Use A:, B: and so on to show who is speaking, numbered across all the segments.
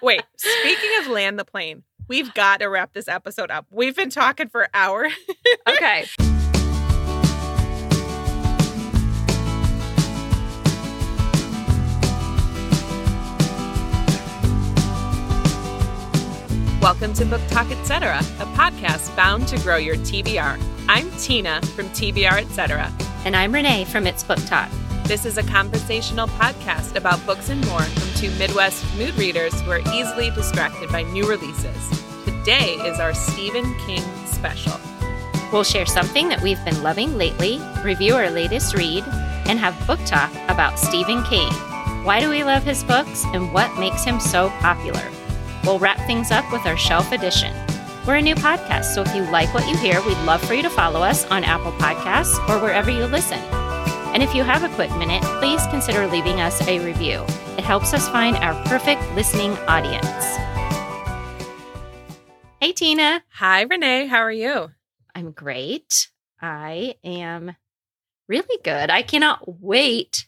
A: Wait, speaking of land the plane, we've got to wrap this episode up. We've been talking for an hour.
B: okay.
A: Welcome to Book Talk Etc., a podcast bound to grow your TBR. I'm Tina from TBR Etc.
B: And I'm Renee from It's Book Talk.
A: This is a conversational podcast about books and more from two Midwest mood readers who are easily distracted by new releases. Today is our Stephen King special.
B: We'll share something that we've been loving lately, review our latest read, and have book talk about Stephen King. Why do we love his books and what makes him so popular? We'll wrap things up with our shelf edition. We're a new podcast, so if you like what you hear, we'd love for you to follow us on Apple Podcasts or wherever you listen. And if you have a quick minute, please consider leaving us a review. It helps us find our perfect listening audience. Hey, Tina.
A: Hi, Renee. How are you?
B: I'm great. I am really good. I cannot wait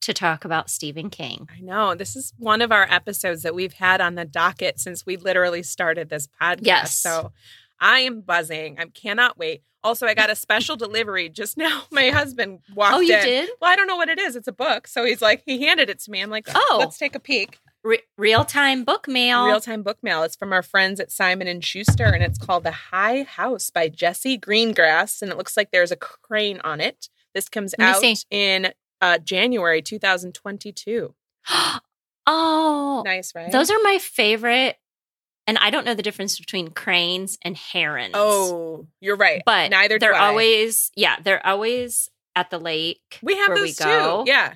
B: to talk about Stephen King.
A: I know. This is one of our episodes that we've had on the docket since we literally started this podcast.
B: Yes.
A: So I am buzzing. I cannot wait. Also, I got a special delivery just now. My husband walked
B: Oh, you
A: in.
B: did?
A: Well, I don't know what it is. It's a book. So he's like, he handed it to me. I'm like,
B: Oh.
A: let's take a peek.
B: Re- Real time book mail.
A: Real time book mail. It's from our friends at Simon and Schuster, and it's called The High House by Jessie Greengrass, and it looks like there's a crane on it. This comes out
B: see.
A: in uh, January 2022.
B: oh,
A: Nice, right?
B: those are my favorite. And I don't know the difference between cranes and herons.
A: Oh, you're right.
B: but
A: neither
B: they're
A: I.
B: always yeah they're always at the lake
A: we have
B: where
A: those
B: we go.
A: too. Yeah.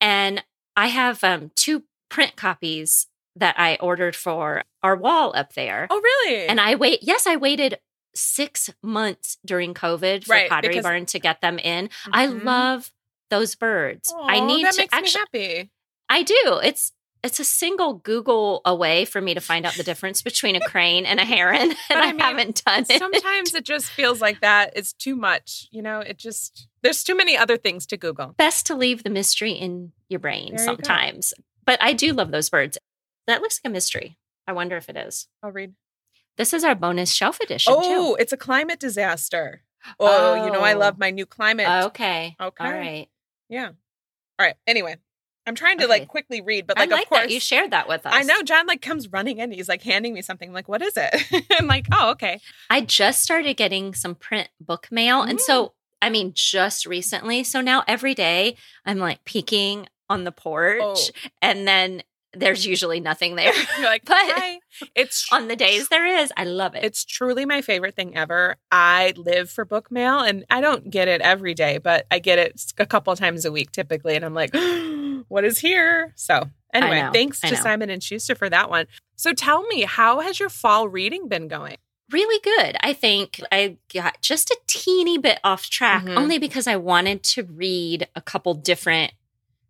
B: and i have um two print copies that i ordered for our wall up there
A: Oh, really?
B: and i wait yes i waited six months during covid for
A: Right,
B: pottery
A: because-
B: barn to get them in i
A: Mhm.
B: love those birds i need
A: that
B: to
A: makes
B: actually
A: me happy.
B: i do it's it's a single Google away for me to find out the difference between a crane and a heron, and
A: But
B: I,
A: I mean,
B: haven't done it.
A: Sometimes it just feels like that. It's too much. You know, it just there's too many other things to Google.
B: best to leave the mystery in your brain
A: There you
B: sometimes. But I do love those birds. That looks like a mystery. I wonder if it is.
A: I'll read.
B: This is our bonus shelf edition
A: Oh, it's a climate disaster. Oh, you know I
B: Oh.
A: love my new climate.
B: Okay.
A: Okay.
B: All right.
A: Yeah. All right. Anyway, I'm trying to
B: Okay.
A: like quickly read, but like,
B: like
A: of course
B: that you shared that with us.
A: I know John like comes running in. He's like handing me something. I'm like, what is it? I'm like, oh, okay.
B: I just started getting some print book mail. And
A: Mm.
B: so, I mean, just recently. So now every day I'm like peeking on the porch,
A: Oh.
B: and then there's usually nothing there.
A: You're like,
B: But-
A: hi. It's
B: on the days there is, I love it.
A: It's truly my favorite thing ever. I live for book mail and I don't get it every day, but I get it a couple times a week typically. And I'm like, what is here? So anyway,
B: know,
A: thanks to. Simon and Schuster for that one. So tell me, how has your fall reading been going?
B: really good. I think I got just a teeny bit off track
A: Mhm.
B: only because I wanted to read a couple different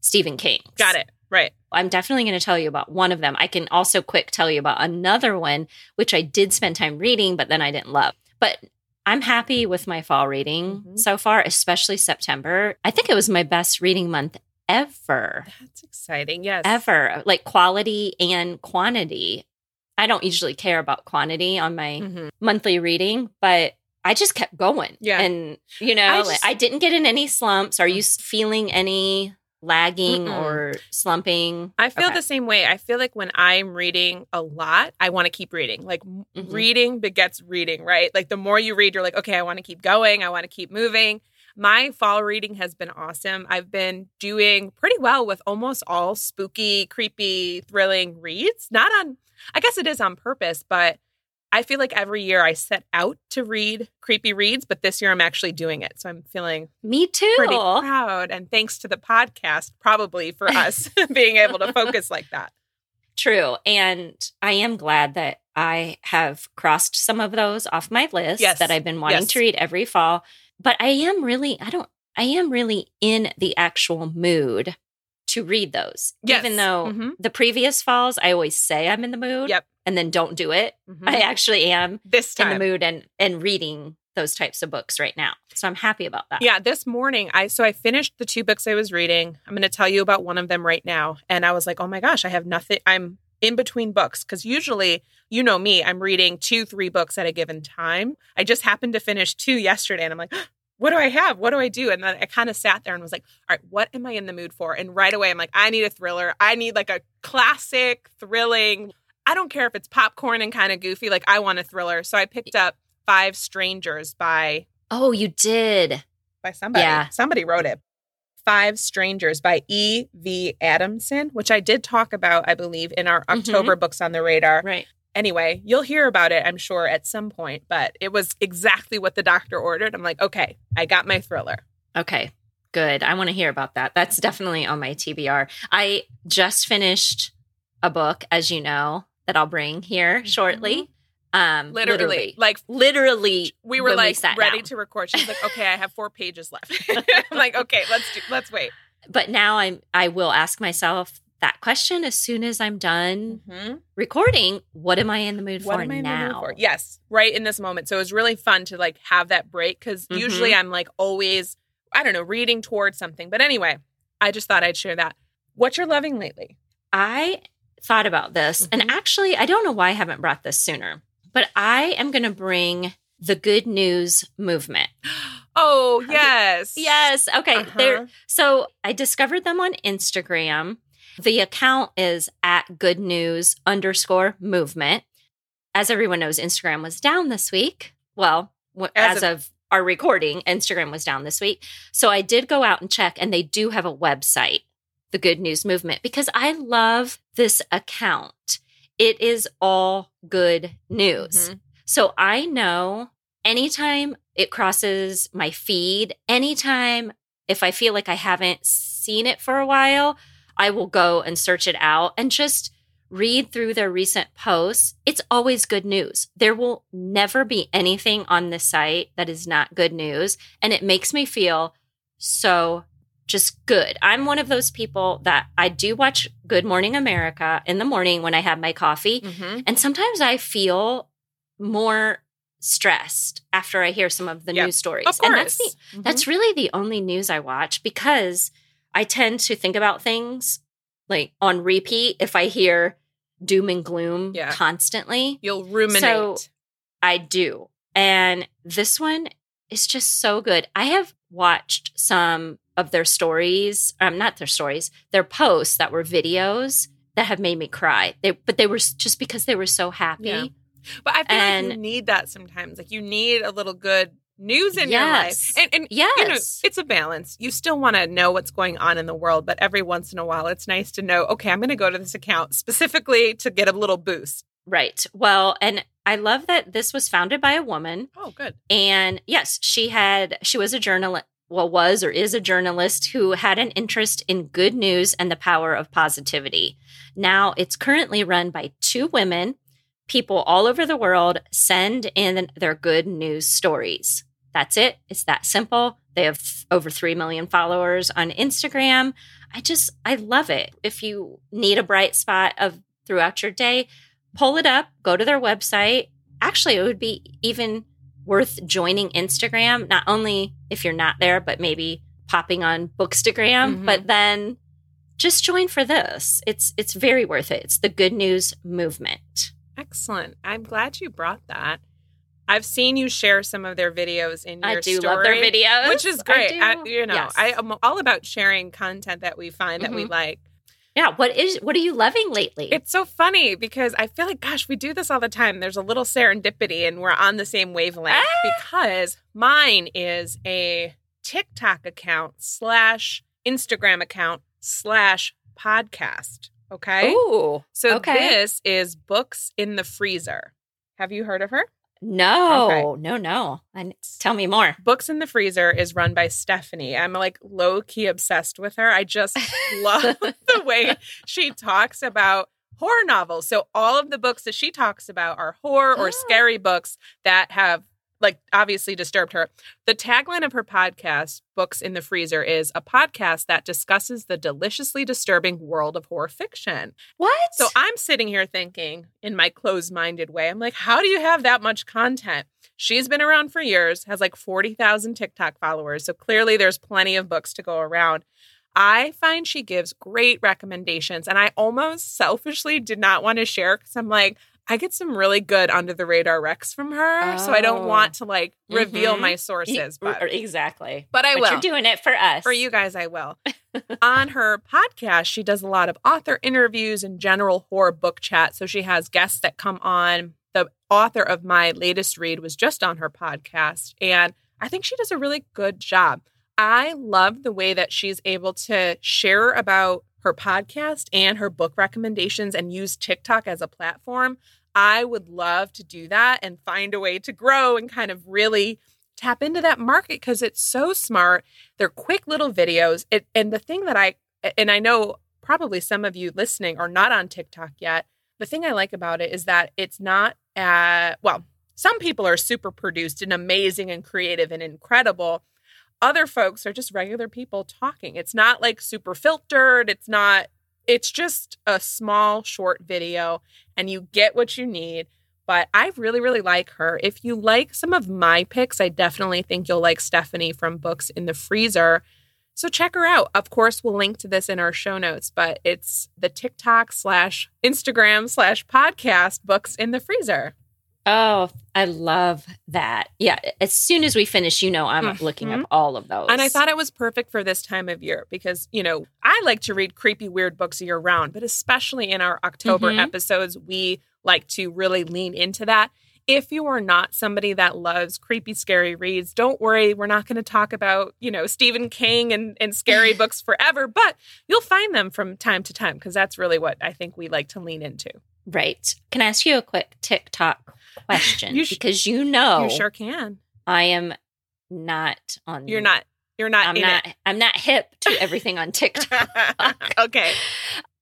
B: Stephen Kings.
A: Got it. Right.
B: I'm definitely going to tell you about one of them. I can also quick tell you about another one, which I did spend time reading, but then I didn't love. But I'm happy with my fall reading
A: Mhm.
B: so far, especially September. I think it was my best reading month ever,
A: That's exciting. Yes.
B: ever, like quality and quantity. I don't usually care about quantity on my
A: Mhm.
B: monthly reading, but I just kept going.
A: Yeah.
B: And, you know,
A: I just-
B: I didn't get in any slumps. Are you feeling any lagging
A: Mm-mm.
B: or slumping?
A: I feel
B: Okay.
A: the same way. I feel like when I'm reading a lot, I want to keep reading. Like m
B: Mhm.
A: reading begets reading, right? Like the more you read, you're like, okay, I want to keep going. I want to keep moving. My fall reading has been awesome. I've been doing pretty well with almost all spooky, creepy, thrilling reads. Not on, I guess it is on purpose, but I feel like every year I set out to read creepy reads, but this year I'm actually doing it. So I'm feeling
B: Me too.
A: pretty proud. And thanks to the podcast, probably for us being able to focus like that.
B: True. And I am glad that I have crossed some of those off my list
A: Yes.
B: that I've been wanting
A: Yes.
B: to read every fall. But I am really, I don't, I am really in the actual mood to read those.
A: Yes.
B: Even though
A: Mhm.
B: the previous falls, I always say I'm in the mood
A: Yep.
B: And then don't do it.
A: Mhm.
B: I actually am
A: this
B: in the mood and, and reading those types of books right now. So I'm happy about that.
A: Yeah, this morning I so I finished the two books I was reading. I'm going to tell you about one of them right now and I was like, "Oh my gosh, I have nothing I'm in between books because usually, you know me, I'm reading two, three books at a given time. I just happened to finish two yesterday and I'm like, what do I have? What do I do? And then I kind of sat there and was like, all right, what am I in the mood for? And right away, I'm like, I need a thriller. I need like a classic, thrilling. I don't care if it's popcorn and kind of goofy. Like, I want a thriller. So I picked up Five Strangers by
B: Oh, you did.
A: by somebody.
B: Yeah.
A: Somebody wrote it. Five Strangers by E. V. Adamson, which I did talk about, I believe, in our
B: Mhm.
A: October books on the radar.
B: Right.
A: Anyway, you'll hear about it, I'm sure, at some point, but it was exactly what the doctor ordered. I'm like, okay, I got my thriller.
B: Okay. Good. I want to hear about that. That's definitely on my TBR. I just finished a book, as you know, that I'll bring here shortly. Um,
A: Literally, like
B: literally,
A: we were like
B: sat
A: ready
B: down.
A: to record. She's like, okay, I have four pages left. I'm like, okay, let's do, let's wait.
B: But now I'm. I will ask myself that question as soon as I'm done
A: Mm-hmm.
B: recording. What am I in the mood
A: What
B: for
A: am I in the mood
B: now?
A: for? Yes, right in this moment. So it was really fun to like have that break because
B: Mhm.
A: usually I'm like always, I don't know, reading towards something. But anyway, I just thought I'd share that. What you're loving lately?
B: I thought about this,
A: Mhm.
B: and actually, I don't know why I haven't brought this sooner, but I am going to bring the good news movement.
A: Oh yes,
B: Yes. Okay.
A: Uh-huh.
B: There. So I discovered them on Instagram. The account is at good news underscore movement. As everyone knows, Instagram was down this week. Well,
A: As
B: as, of, our recording, Instagram was down this week. So I did go out and check, and they do have a website, the Good News Movement, because I love this account. It is all good news.
A: Mhm.
B: So I know anytime it crosses my feed, anytime if I feel like I haven't seen it for a while, I will go and search it out and just read through their recent posts. It's always good news. There will never be anything on this site that is not good news. And it makes me feel so just good. I'm one of those people that I do watch Good Morning America in the morning when I have my coffee.
A: Mhm.
B: And sometimes I feel more stressed after I hear some of the
A: Yeah.
B: news stories.
A: Of
B: And that's the, that's really the only news I watch because I tend to think about things like on repeat if I hear doom and gloom
A: Yeah.
B: constantly.
A: You'll ruminate.
B: So- I do. And this one is just so good. I have watched some of their stories, um, not their stories, their posts that were videos that have made me cry. They, but they were just because they were so happy.
A: Yeah. but I feel like you need that sometimes. Like you need a little good news in your life. And, and
B: Yes.
A: you know, it's a balance. You still want to know what's going on in the world, but every once in a while, it's nice to know, okay, I'm going to go to this account specifically to get a little boost.
B: right. Well, and I love that this was founded by a woman.
A: Oh, good.
B: And yes, she had she was a journalist well was or is a journalist who had an interest in good news and the power of positivity. Now, it's currently run by two women. People all over the world send in their good news stories. That's it. It's that simple. They have over 3 million followers on Instagram. I just I love it. If you need a bright spot of throughout your day, pull it up, go to their website. Actually, it would be even worth joining Instagram, not only if you're not there, but maybe popping on Bookstagram,
A: Mhm.
B: but then just join for this. It's it's very worth it. It's the good news movement.
A: Excellent. I'm glad you brought that. I've seen you share some of their videos in your
B: I do
A: story,
B: love their videos.
A: which is great. I you know,
B: Yes.
A: I am all about sharing content that we find that we
B: Mhm.
A: like.
B: Yeah, what is what are you loving lately?
A: It's so funny because I feel like, gosh, we do this all the time. There's a little serendipity and we're on the same wavelength
B: Ah!
A: because mine is a TikTok account slash Instagram account slash podcast. Okay.
B: Ooh.
A: so
B: okay.
A: this is Books in the Freezer. Have you heard of her?
B: No,
A: Okay.
B: no, no. And tell me more.
A: Books in the Freezer is run by Stephanie. I'm like low key obsessed with her. I just love the way she talks about horror novels. So all of the books that she talks about are horror or
B: Oh.
A: scary ah. books that have like obviously disturbed her. The tagline of her podcast, Books in the Freezer, is a podcast that discusses the deliciously disturbing world of horror fiction.
B: What?
A: So I'm sitting here thinking in my closed-minded way, I'm like, how do you have that much content? She's been around for years, has like 40,000 TikTok followers. So clearly there's plenty of books to go around. I find she gives great recommendations. And I almost selfishly did not want to share because I'm like, I get some really good under the radar recs from her. Oh. So I don't
B: Oh.
A: want to like reveal
B: Mhm.
A: my sources. But,
B: exactly.
A: but I
B: but
A: will.
B: you're doing it for us.
A: For you guys, I will. On her podcast, she does a lot of author interviews and general horror book chat. So she has guests that come on. The author of my latest read was just on her podcast. And I think she does a really good job. I love the way that she's able to share about her podcast and her book recommendations and use TikTok as a platform. I would love to do that and find a way to grow and kind of really tap into that market because it's so smart. They're quick little videos. It, and the thing that I, and I know probably some of you listening are not on TikTok yet. The thing I like about it is that it's not, uh, well, some people are super produced and amazing and creative and incredible. Other folks are just regular people talking. It's not like super filtered. It's not, it's just a small, short video and you get what you need. But I really, really like her. If you like some of my picks, I definitely think you'll like Stephanie from Books in the Freezer. So check her out. Of course, we'll link to this in our show notes, but it's the TikTok slash Instagram slash podcast Books in the Freezer.
B: Oh, I love that. Yeah. As soon as we finish, you know, I'm looking up all of those.
A: And I thought it was perfect for this time of year because, you know, I like to read creepy, weird books year round, but especially in our October
B: Mhm.
A: episodes, we like to really lean into that. If you are not somebody that loves creepy, scary reads, don't worry. We're not going to talk about, you know, Stephen King and, and scary books forever, but you'll find them from time to time because that's really what I think we like to lean into.
B: Right. Can I ask you a quick TikTok question?
A: You sh-
B: because you know
A: You sure can.
B: I am not on
A: You're not, you're not
B: I'm not I'm not hip to everything on TikTok.
A: it. okay.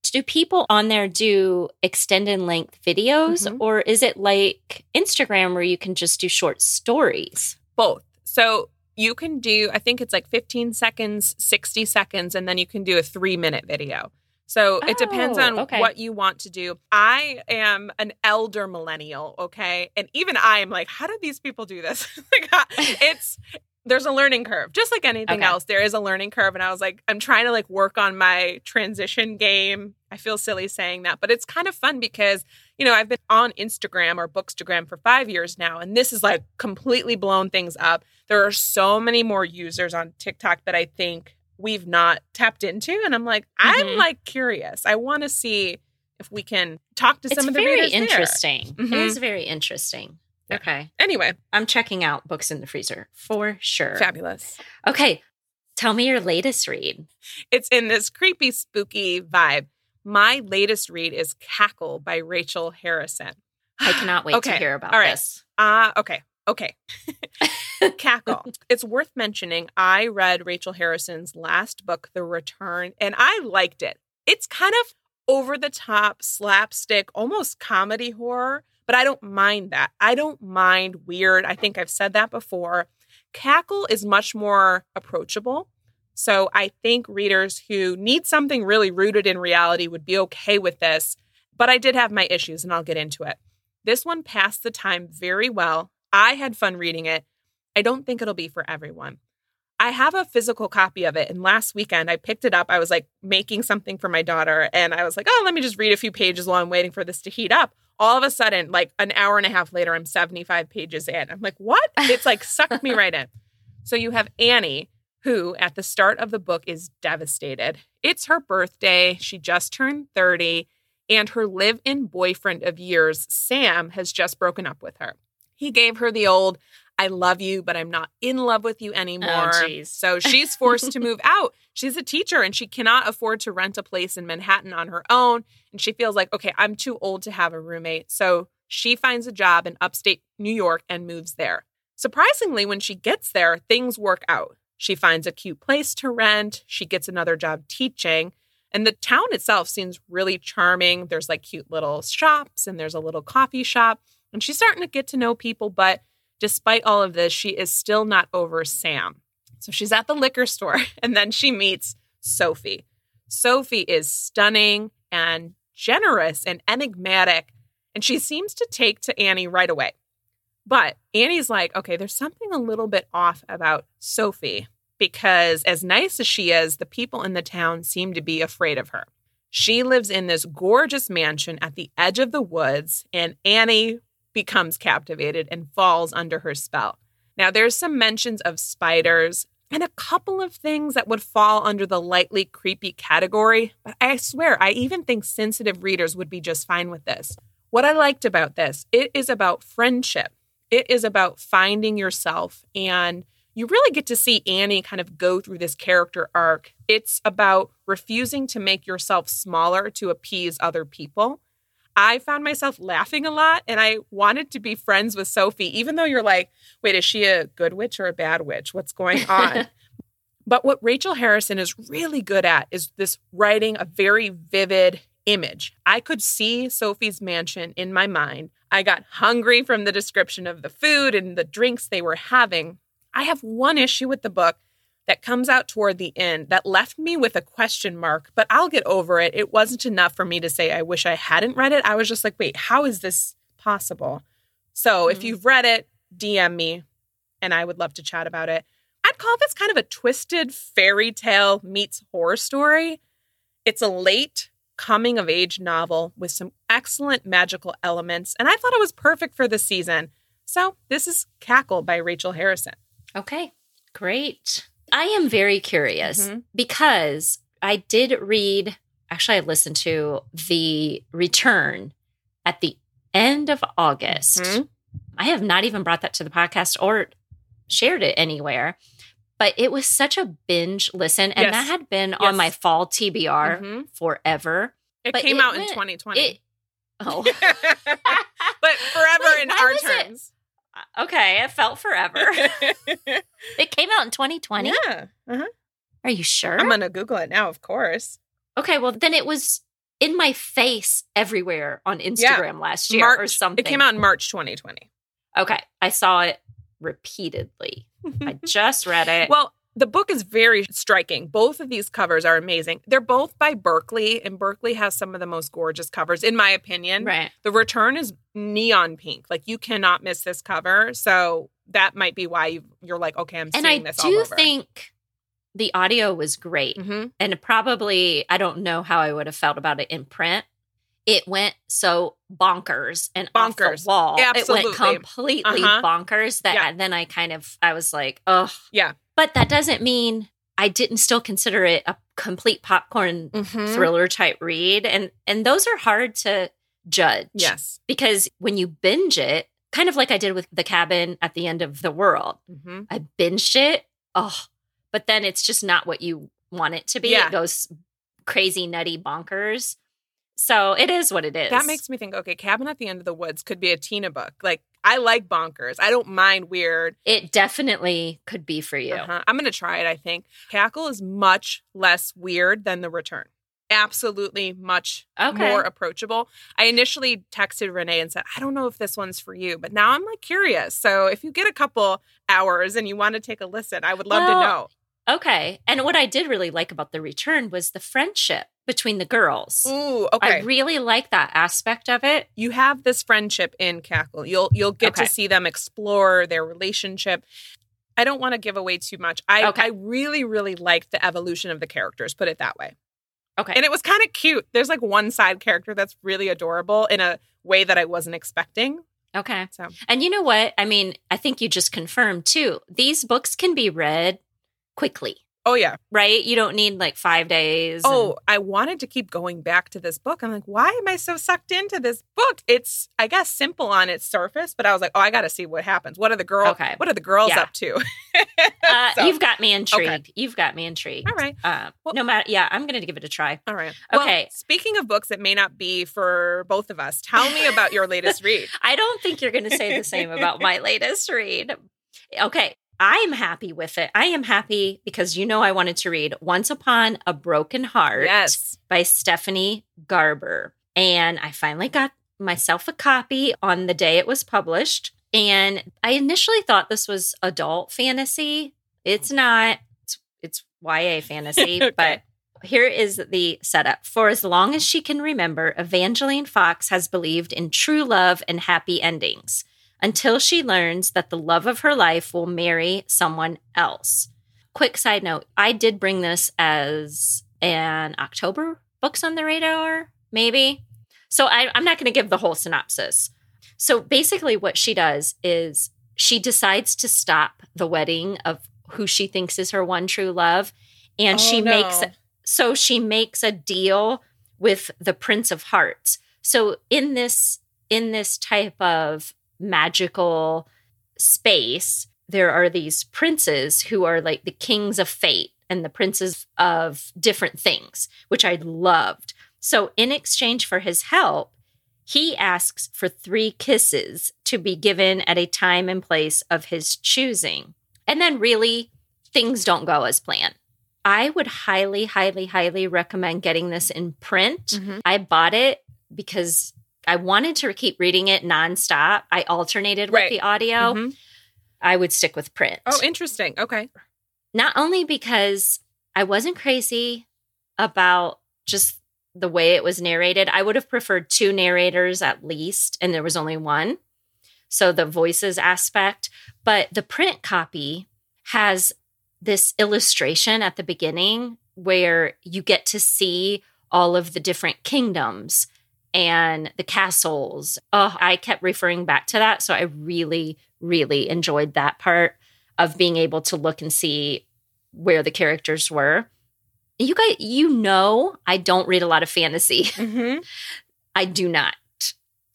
B: do people on there do extended length videos
A: Mhm.
B: or is it like Instagram where you can just do short stories?
A: both. So you can do, I think it's like 15 seconds, 60 seconds, and then you can do a three minute video. So it depends
B: Oh,
A: on
B: okay.
A: what you want to do. I am an elder millennial, okay? And even I am like, how do these people do this? like, it's, there's a learning curve, just like anything
B: Okay.
A: else. There is a learning curve. And I was like, I'm trying to like work on my transition game. I feel silly saying that, but it's kind of fun because you know, I've been on Instagram or Bookstagram for five years now, and this is like completely blown things up. There are so many more users on TikTok that I think we've not tapped into. And I'm like, I'm
B: Mhm.
A: like curious. I want to see if we can talk to
B: It's
A: some of the
B: very interesting. It
A: Mhm.
B: is very interesting.
A: Yeah.
B: Okay.
A: Anyway,
B: I'm checking out books in the freezer for sure.
A: fabulous.
B: Okay. Tell me your latest read.
A: It's in this creepy, spooky vibe. My latest read is Cackle by Rachel Harrison.
B: I cannot wait to hear about
A: All right.
B: this.
A: Ah, okay. Okay. Cackle. it's worth mentioning. I read Rachel Harrison's last book, The Return, and I liked it. It's kind of over the top, slapstick, almost comedy horror, but I don't mind that. I don't mind weird. I think I've said that before. Cackle is much more approachable. So I think readers who need something really rooted in reality would be okay with this. But I did have my issues, and I'll get into it. This one passed the time very well. I had fun reading it. I don't think it'll be for everyone. I have a physical copy of it. And last weekend I picked it up. I was like making something for my daughter. And I was like, oh, let me just read a few pages while I'm waiting for this to heat up. All of a sudden, like an hour and a half later, I'm 75 pages in. I'm like, what? It's like sucked me right in. So you have Annie, who at the start of the book is devastated. It's her birthday. She just turned 30. And her live in boyfriend of years, Sam, has just broken up with her. He gave her the old, I love you, but I'm not in love with you oh, anymore.
B: jeez.
A: so she's forced to move out. She's a teacher and she cannot afford to rent a place in Manhattan on her own. And she feels like, okay, I'm too old to have a roommate. So she finds a job in upstate New York and moves there. Surprisingly, when she gets there, things work out. She finds a cute place to rent. She gets another job teaching. And the town itself seems really charming. There's like cute little shops and there's a little coffee shop. And she's starting to get to know people. But despite all of this, she is still not over Sam. So she's at the liquor store and then she meets Sophie. Sophie is stunning and generous and enigmatic. And she seems to take to Annie right away. But Annie's like, okay, there's something a little bit off about Sophie because, as nice as she is, the people in the town seem to be afraid of her. She lives in this gorgeous mansion at the edge of the woods, and Annie becomes captivated and falls under her spell. Now, there's some mentions of spiders and a couple of things that would fall under the lightly creepy category, but I swear, I even think sensitive readers would be just fine with this. What I liked about this, it is about friendship. It is about finding yourself and you really get to see Annie kind of go through this character arc. It's about refusing to make yourself smaller to appease other people. I found myself laughing a lot and I wanted to be friends with Sophie, even though you're like, wait, is she a good witch or a bad witch? What's going on? but what Rachel Harrison is really good at is this writing a very vivid image. I could see Sophie's mansion in my mind. I got hungry from the description of the food and the drinks they were having. I have one issue with the book that comes out toward the end that left me with a question mark, but I'll get over it. It wasn't enough for me to say I wish I hadn't read it. I was just like, wait, how is this possible? So mm-hmm. if you've read it, DM me and I would love to chat about it. I'd call this kind of a twisted fairy tale meets horror story. It's a late coming of age novel with some excellent magical elements, and I thought it was perfect for the season. So, this is Cackle by Rachel Harrison.
B: Okay, great. I am very curious mm-hmm. because I did read, actually, I listened to The Return at the end of August. Mm-hmm. I have not even brought that to the podcast or shared it anywhere, but it was such a binge listen. And yes. that had been yes. on my fall TBR mm-hmm. forever.
A: It but came it out went, in 2020. It, oh. but forever Wait, in our terms.
B: Uh, okay, it felt forever. it came out in 2020.
A: Yeah. Uh-huh.
B: Are you sure?
A: I'm gonna Google it now, of course.
B: Okay, well then it was in my face everywhere on Instagram yeah. last year March, or something.
A: It came out in March 2020.
B: Okay, I saw it repeatedly. I just read it.
A: Well, the book is very striking. Both of these covers are amazing. They're both by Berkley, and Berkley has some of the most gorgeous covers, in my opinion.
B: Right.
A: The return is neon pink. Like you cannot miss this cover. So that might be why you, are like, okay, I'm seeing
B: and
A: this.
B: And I do think the audio was great, mm-hmm. and probably I don't know how I would have felt about it in print. It went so bonkers and bonkers. off the wall. Absolutely. It went completely uh-huh. bonkers that yeah. then I kind of I was like, oh
A: yeah
B: but that doesn't mean I didn't still consider it a complete popcorn mm-hmm. thriller type read. And and those are hard to judge.
A: Yes.
B: Because when you binge it, kind of like I did with The Cabin at the End of the World, mm-hmm. I binged it. Oh, but then it's just not what you want it to be. Yeah. It goes crazy, nutty, bonkers. So it is what it is.
A: That makes me think, okay, Cabin at the End of the Woods could be a Tina book. Like, I like bonkers. I don't mind weird.
B: It definitely could be for you. Uh-huh.
A: I'm going to try it, I think. Cackle is much less weird than The Return. Absolutely much okay. more approachable. I initially texted Renee and said, I don't know if this one's for you, but now I'm like curious. So if you get a couple hours and you want to take a listen, I would love well, to know.
B: Okay. And what I did really like about the return was the friendship between the girls.
A: Ooh, okay.
B: I really like that aspect of it.
A: You have this friendship in Cackle. You'll you'll get okay. to see them explore their relationship. I don't want to give away too much. I okay. I really really liked the evolution of the characters, put it that way.
B: Okay.
A: And it was kind of cute. There's like one side character that's really adorable in a way that I wasn't expecting.
B: Okay. So. And you know what? I mean, I think you just confirmed too. These books can be read quickly.
A: Oh yeah.
B: Right? You don't need like 5 days.
A: Oh, and- I wanted to keep going back to this book. I'm like, why am I so sucked into this book? It's I guess simple on its surface, but I was like, oh, I got to see what happens. What are the girls okay. what are the girls yeah. up to?
B: uh, so, you've got me intrigued. Okay. You've got me intrigued.
A: All right. Uh,
B: well, no matter yeah, I'm going to give it a try.
A: All right.
B: Okay.
A: Well, speaking of books that may not be for both of us, tell me about your latest read.
B: I don't think you're going to say the same about my latest read. Okay, I'm happy with it. I am happy because you know I wanted to read Once Upon a Broken Heart
A: yes.
B: by Stephanie Garber. And I finally got myself a copy on the day it was published. And I initially thought this was adult fantasy. It's mm. not. It's, it's YA fantasy, okay. but here is the setup. For as long as she can remember, Evangeline Fox has believed in true love and happy endings until she learns that the love of her life will marry someone else. quick side note I did bring this as an October books on the radar, maybe. So I, I'm not going to give the whole synopsis. So basically, what she does is she decides to stop the wedding of who she thinks is her one true love. And
A: Oh,
B: she
A: no.
B: makes so she makes a deal with the Prince of Hearts. So in this in this type of magical space, there are these princes who are like the kings of fate and the princes of different things, which I loved. So in exchange for his help, he asks for three kisses to be given at a time and place of his choosing. And then really things don't go as planned. I would highly, highly, highly recommend getting this in print.
A: Mhm.
B: I bought it because I wanted to keep reading it nonstop. I alternated with
A: Right.
B: the audio.
A: Mhm.
B: I would stick with print.
A: Oh, interesting. Okay.
B: Not only because I wasn't crazy about just the way it was narrated, I would have preferred two narrators at least, and there was only one. So the voices aspect, but the print copy has this illustration at the beginning where you get to see all of the different kingdoms and the castles. Oh, I kept referring back to that. So I really, really enjoyed that part of being able to look and see where the characters were. You guys, you know, I don't read a lot of fantasy.
A: hmm
B: I do not.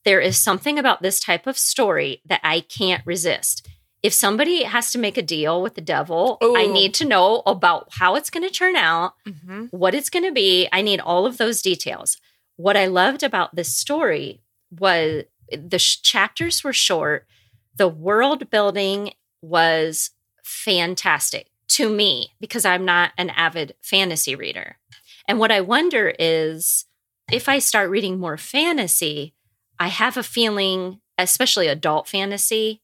B: There is something about this type of story that I can't resist. If somebody has to make a deal with the devil, I need to know about how it's going to turn out,
A: hmm
B: what it's going to be. I need all of those details. What I loved about this story was the sh- chapters were short, the world building was fantastic to me because I'm not an avid fantasy reader. And what I wonder is if I start reading more fantasy, I have a feeling, especially adult fantasy,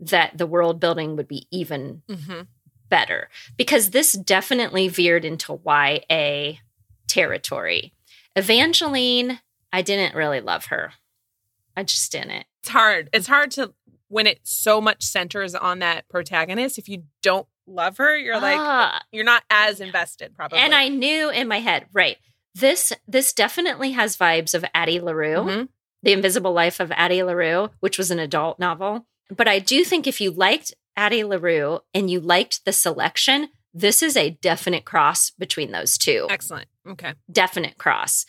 B: that the world building would be even
A: hmm
B: better because this definitely veered into YA territory. Evangeline, I didn't really love her. I just didn't.
A: It's hard. It's hard to when it so much centers on that protagonist. If you don't love her, you're like
B: Ah,
A: you're not as invested, probably.
B: and I knew in my head, right. This this definitely has vibes of Addie LaRue,
A: Mhm.
B: The Invisible Life of Addie LaRue, which was an adult novel. But I do think if you liked Addie LaRue and you liked the selection, this is a definite cross between those two.
A: excellent. Okay.
B: definite cross.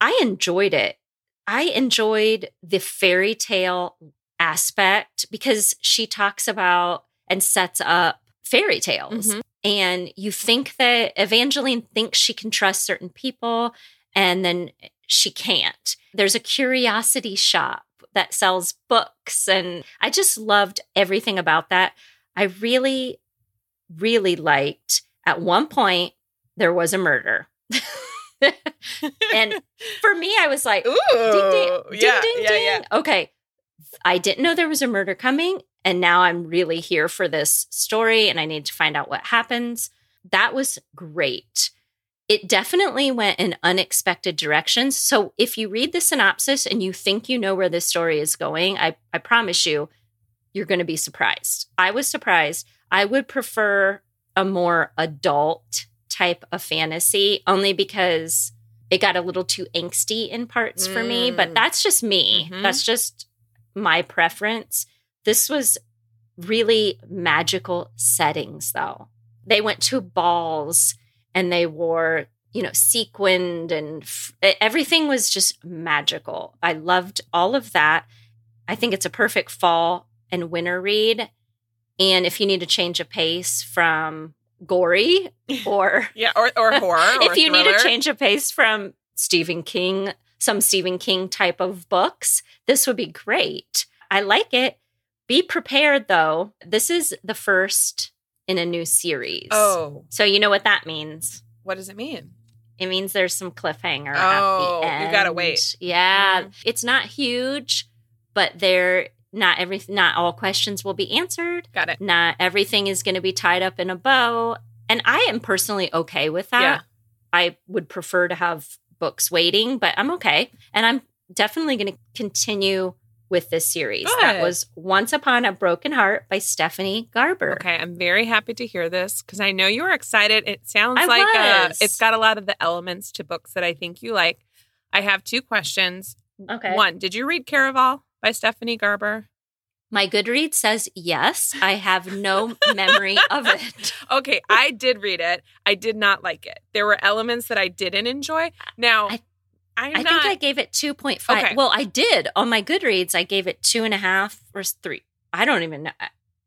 B: I enjoyed it. I enjoyed the fairy tale aspect because she talks about and sets up fairy tales.
A: Mhm.
B: And you think that Evangeline thinks she can trust certain people, and then she can't. There's a curiosity shop that sells books, and I just loved everything about that. I really, really liked at one point there was a murder. and for me, I was like,
A: Ooh.
B: ding, ding, ding,
A: yeah,
B: ding,
A: yeah,
B: ding.
A: yeah.
B: Okay. I didn't know there was a murder coming. And now I'm really here for this story and I need to find out what happens. That was great. It definitely went in unexpected directions. So if you read the synopsis and you think you know where this story is going, I, I promise you, you're going to be surprised. I was surprised. I would prefer a more adult type of fantasy only because it got a little too angsty in parts for me, but
A: Mm.
B: that's just me.
A: Mhm.
B: That's just my preference. This was really magical settings, though. They went to balls and they wore, you know, sequined and f- everything was just magical. I loved all of that. I think it's a perfect fall and winter read. And if you need to change a pace from gory or
A: Yeah, or or horror. or
B: if you need
A: a
B: change of pace from Stephen King, some Stephen King type of books, this would be great. I like it. Be prepared though. This is the first in a new series.
A: Oh,
B: So you know what that means.
A: what does it mean?
B: It means there's some cliffhanger
A: Oh,
B: at the end.
A: you gotta wait.
B: Yeah.
A: Mhm.
B: It's not huge, but there not every not all questions will be answered.
A: Got it.
B: Not everything is going to be tied up in a bow. And I am personally okay with that.
A: Yeah.
B: I would prefer to have books waiting, but I'm okay. And I'm definitely going to continue with this series. That was Once Upon a Broken Heart by Stephanie Garber.
A: Okay, I'm very happy to hear this because I know you're excited. It sounds
B: I
A: like uh, it's got a lot of the elements to books that I think you like. I have two questions.
B: Okay.
A: One, did you read Caraval by Stephanie Garber?
B: My Goodreads says yes. I have no memory of it.
A: Okay, I did read it. I did not like it. There were elements that I didn't enjoy. Now,
B: I-
A: I,
B: I
A: not.
B: think I gave it 2.5.
A: Okay.
B: Well, I did. On my Goodreads, I gave it two and a half or three. I don't even know.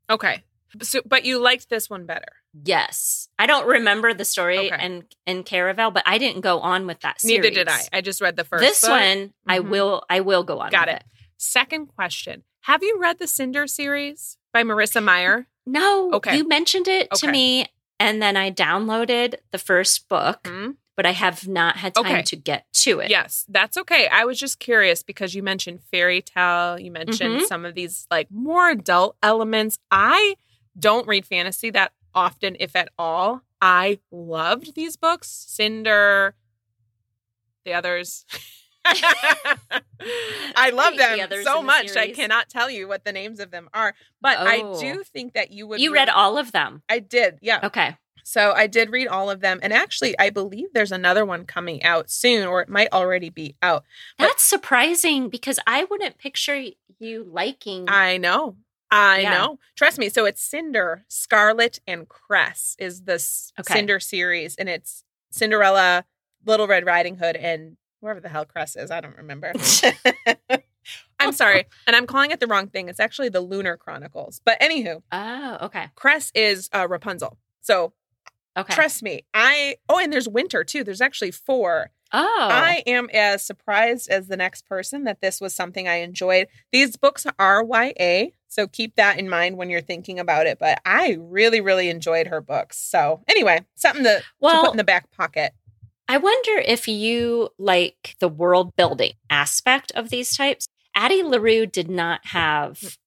A: okay, so but you liked this one better.
B: Yes. I don't remember the story
A: Okay.
B: and in Caraval, but I didn't go on with that series.
A: Neither did I. I just read the first.
B: this one, I
A: Mhm.
B: will I will go on
A: Got
B: with
A: it. Second question: Have you read the Cinder series by Marissa Meyer?
B: No.
A: Okay.
B: You mentioned it to me and then I downloaded the first book,
A: Hmm?
B: but I have not had time
A: Okay.
B: to get to it.
A: Yes, that's okay. I was just curious because you mentioned fairy tale, you mentioned
B: Mhm.
A: some of these like more adult elements. I don't read fantasy that often, if at all. I loved these books, Cinder, the others. I love them
B: others
A: so
B: the
A: much. I cannot tell you what the names of them are, but I
B: Oh.
A: do think that you would.
B: You read all of them.
A: I did, yeah.
B: Okay.
A: So I did read all of them, and actually, I believe there's another one coming out soon, or it might already be out. But-
B: That's surprising because I wouldn't picture you liking
A: I know. I
B: Yeah.
A: know. Trust me. So it's Cinder, Scarlet, and Cress is the s-
B: Okay.
A: Cinder series, and it's Cinderella, Little Red Riding Hood, and whoever the hell Cress is. I don't remember. I'm sorry, and I'm calling it the wrong thing. It's actually the Lunar Chronicles. But anywho,
B: Oh, okay.
A: Cress is uh, Rapunzel. So
B: Okay.
A: trust me, I. Oh, and there's Winter too. There's actually four.
B: oh.
A: I am as surprised as the next person that this was something I enjoyed. These books are YA, so keep that in mind when you're thinking about it. But I really, really enjoyed her books. So anyway, something to, to
B: well,
A: put in the back pocket.
B: I wonder if you like the world building aspect of these types. Addie LaRue did not have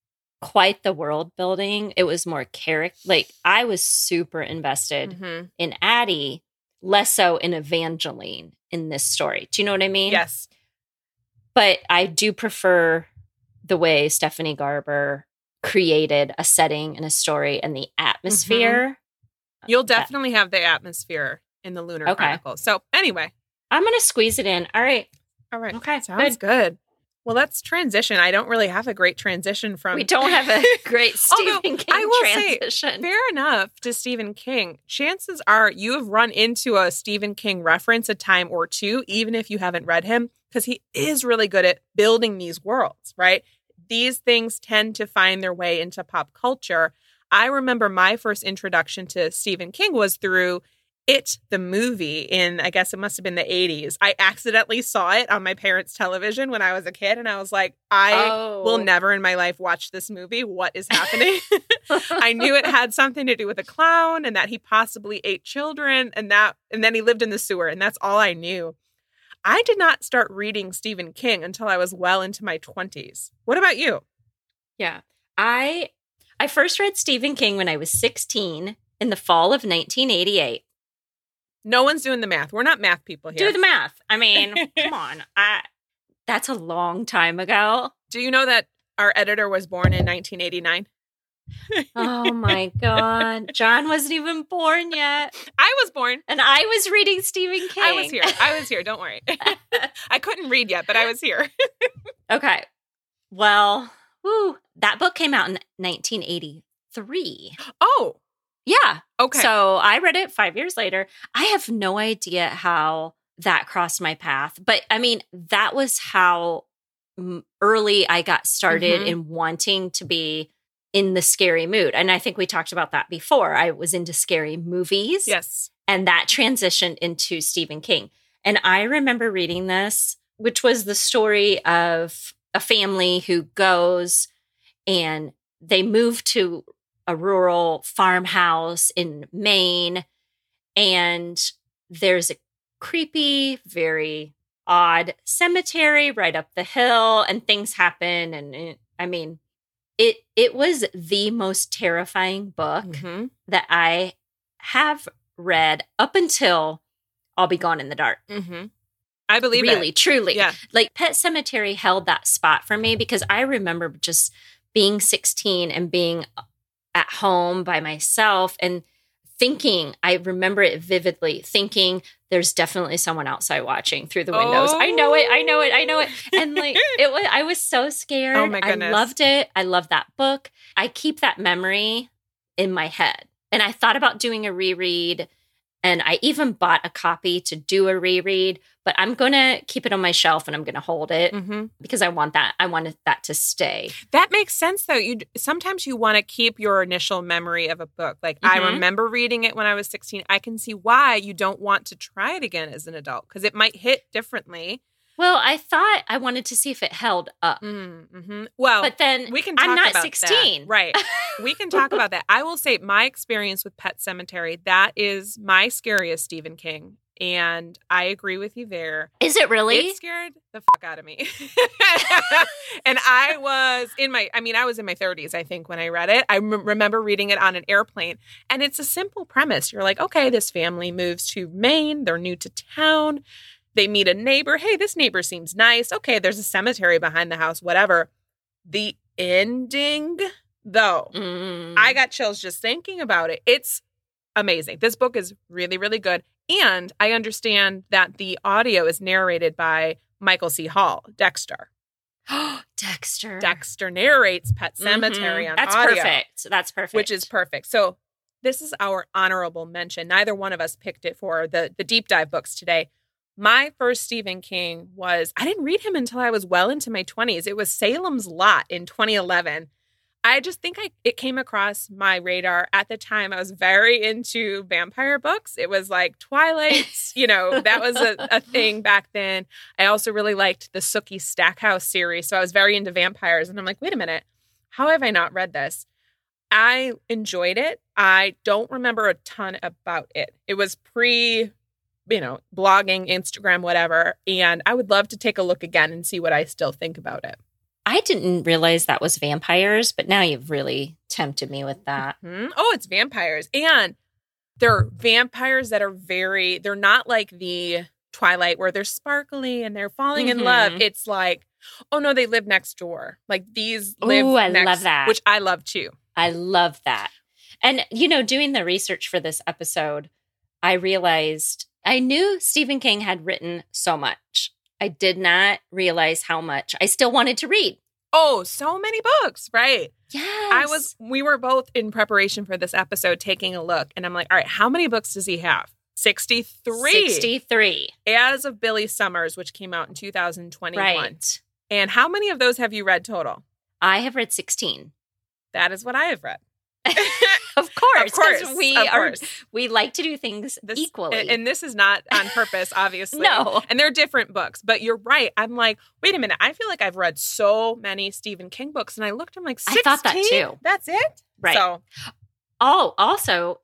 B: quite the world building. It was more character. Like I was super invested
A: Mhm.
B: in Addie, less so in Evangeline in this story. Do you know what I mean?
A: Yes.
B: But I do prefer the way Stephanie Garber created a setting and a story and the atmosphere.
A: You'll
B: That-
A: definitely have the atmosphere in the Lunar
B: Okay.
A: Chronicles. So anyway,
B: I'm going to squeeze it in. All right.
A: all right.
B: Okay.
A: Sounds good. Well, let's transition. I don't really have a great transition from.
B: we don't have a great
A: Although,
B: Stephen King
A: I will say,
B: transition.
A: Fair enough to Stephen King. Chances are you have run into a Stephen King reference a time or two, even if you haven't read him, because he is really good at building these worlds, right? These things tend to find their way into pop culture. I remember my first introduction to Stephen King was through It, the movie, in I guess it must have been the 80s. I accidentally saw it on my parents' television when I was a kid, and I was like, I
B: oh.
A: will never in my life watch this movie. What is happening? I knew it had something to do with a clown and that he possibly ate children and that and then he lived in the sewer and that's all I knew. I did not start reading Stephen King until I was well into my 20s. What about you?
B: Yeah. I I first read Stephen King when I was 16 in the fall of 1988.
A: No one's doing the math. We're not math people here.
B: Do the math. I mean, come on. I that's a long time ago.
A: do you know that our editor was born in 1989?
B: Oh my god. John wasn't even born yet.
A: I was born.
B: And I was reading Stephen King.
A: I was here. I was here. Don't worry. I couldn't read yet, but I was here.
B: Okay. Well, woo, that book came out in 1983.
A: Oh,
B: Yeah.
A: okay.
B: So I read it five years later. I have no idea how that crossed my path, but I mean, that was how early I got started
A: Mhm.
B: in wanting to be in the scary mood. And I think we talked about that before. I was into scary movies.
A: yes.
B: And that transitioned into Stephen King. And I remember reading this, which was the story of a family who goes and they move to a rural farmhouse in Maine. And there's a creepy, very odd cemetery right up the hill, and things happen. And it, I mean, it it was the most terrifying book
A: Mhm.
B: that I have read up until I'll Be Gone in the Dark.
A: Mhm. I believe
B: really,
A: it.
B: truly.
A: Yeah.
B: Like Pet Sematary held that spot for me because I remember just being 16 and being at home by myself and thinking, I remember it vividly, thinking there's definitely someone outside watching through the windows. I know it, I know it, I know it. And like it was I was so scared.
A: Oh my goodness.
B: I loved it. I love that book. I keep that memory in my head. And I thought about doing a reread and I even bought a copy to do a reread, but I'm going to keep it on my shelf and I'm going to hold it
A: Mhm.
B: because I want that I wanted that to stay.
A: That makes sense though. You sometimes you want to keep your initial memory of a book. Like I
B: Mhm.
A: remember reading it when I was 16. I can see why you don't want to try it again as an adult because it might hit differently.
B: Well, I thought I wanted to see if it held up.
A: Mm-hmm. Well,
B: But then
A: we can talk
B: I'm not
A: about
B: 16.
A: that. right we can talk about that i will say my experience with pet sematary that is my scariest stephen king and i agree with you there
B: Is it really?
A: it scared the fuck out of me and i was in my i mean i was in my 30s i think when i read it i remember reading it on an airplane and it's a simple premise you're like okay this family moves to maine they're new to town they meet a neighbor hey this neighbor seems nice okay there's a cemetery behind the house whatever the ending though
B: Mm.
A: I got chills just thinking about it. It's amazing. This book is really, really good. And I understand that the audio is narrated by Michael C. Hall, Dexter.
B: Oh, Dexter.
A: Dexter narrates Pet Sematary
B: Mhm.
A: on
B: That's
A: audio,
B: perfect. That's perfect.
A: which is perfect. So this is our honorable mention. Neither one of us picked it for the, the deep dive books today. My first Stephen King was, I didn't read him until I was well into my 20s. It was Salem's Lot in 2011. I just think I it came across my radar at the time. I was very into vampire books. It was like Twilight, you know, that was a, a thing back then. I also really liked the Sookie Stackhouse series. So I was very into vampires. And I'm like, wait a minute, how have I not read this? I enjoyed it. I don't remember a ton about it. It was pre, you know, blogging, Instagram, whatever. And I would love to take a look again and see what I still think about it.
B: I didn't realize that was vampires, but now you've really tempted me with that.
A: Mhm. Oh, it's vampires. And they're vampires that are very, they're not like the Twilight where they're sparkly and they're falling in love.
B: Mhm.
A: It's like, oh no, they live next door. Like these live
B: Ooh, I
A: next,
B: love that.
A: Which I love too.
B: I love that. And, you know, doing the research for this episode, I realized I knew Stephen King had written so much. I did not realize how much I still wanted to read.
A: Oh, so many books, right?
B: Yes.
A: I was, we were both in preparation for this episode taking a look, and I'm like, all right, how many books does he have? 63.
B: 63.
A: As of Billy Summers, which came out in 2021.
B: Right.
A: And how many of those have you read total?
B: I have read 16.
A: That is what I have read.
B: Of course.
A: of course.
B: We
A: of
B: are
A: course.
B: we like to do things
A: This-
B: equally.
A: And, and this is not on purpose, obviously.
B: no.
A: And they're different books, but you're right. I'm like, wait a minute. I feel like I've read so many Stephen King books, and I looked. I'm like,
B: I thought that too.
A: That's it.
B: Right.
A: So
B: Oh, also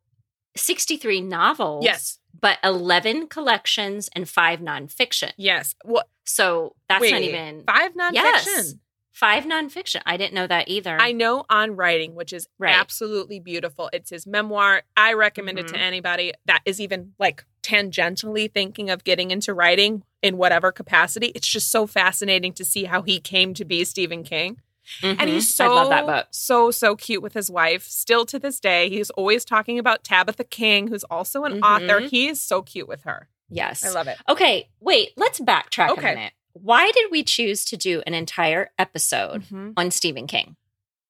B: 63 novels.
A: yes,
B: But 11 collections and five nonfiction.
A: yes. Well,
B: So that's
A: wait,
B: not even
A: five nonfiction.
B: Yes. Five nonfiction. I didn't know that either.
A: I know on writing, which is
B: Right.
A: absolutely beautiful. It's his memoir. I recommend it
B: Mhm.
A: to anybody that is even like tangentially thinking of getting into writing in whatever capacity. It's just so fascinating to see how he came to be Stephen King. And
B: Mhm.
A: he's so
B: love that book.
A: so so cute with his wife. Still to this day, he's always talking about Tabitha King, who's also an
B: Mhm.
A: author. He is so cute with her.
B: Yes.
A: I love it.
B: Okay, wait, let's backtrack
A: Okay.
B: a minute. Why did we choose to do an entire episode
A: Mhm.
B: on Stephen King?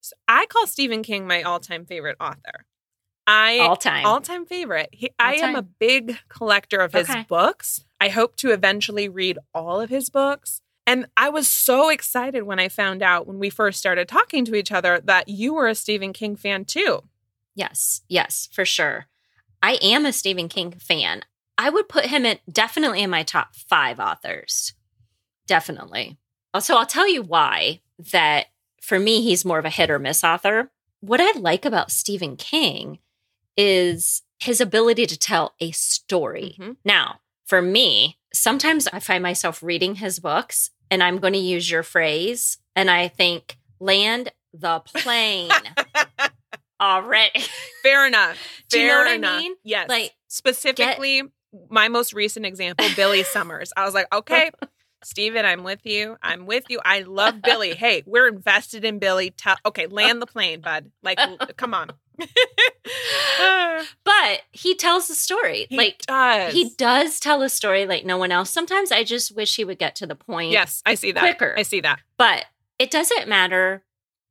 A: So I call Stephen King my all-time favorite author. I
B: All time.
A: all-time favorite. He, I am a big collector of his
B: Okay.
A: books. I hope to eventually read all of his books. And I was so excited when I found out when we first started talking to each other that you were a Stephen King fan too.
B: Yes, yes, for sure. I am a Stephen King fan. I would put him in definitely in my top five authors. Definitely. So I'll tell you why that for me, he's more of a hit or miss author. What I like about Stephen King is his ability to tell a story.
A: Mhm.
B: Now, for me, sometimes I find myself reading his books and I'm going to use your phrase and I think, land the plane already.
A: Fair enough.
B: Do you know
A: Fair
B: what I
A: enough.
B: mean?
A: Yes.
B: Like,
A: specifically my most recent example, Billy Summers. I was like, okay, Stephen, I'm with you. I'm with you. I love Billy. Hey, we're invested in Billy. Tell, okay, land the plane, bud. Like, come on.
B: but he tells the story.
A: He
B: like
A: does.
B: he does tell a story like no one else. Sometimes I just wish he would get to the point.
A: Yes, I see that.
B: quicker.
A: I see that.
B: But it doesn't matter.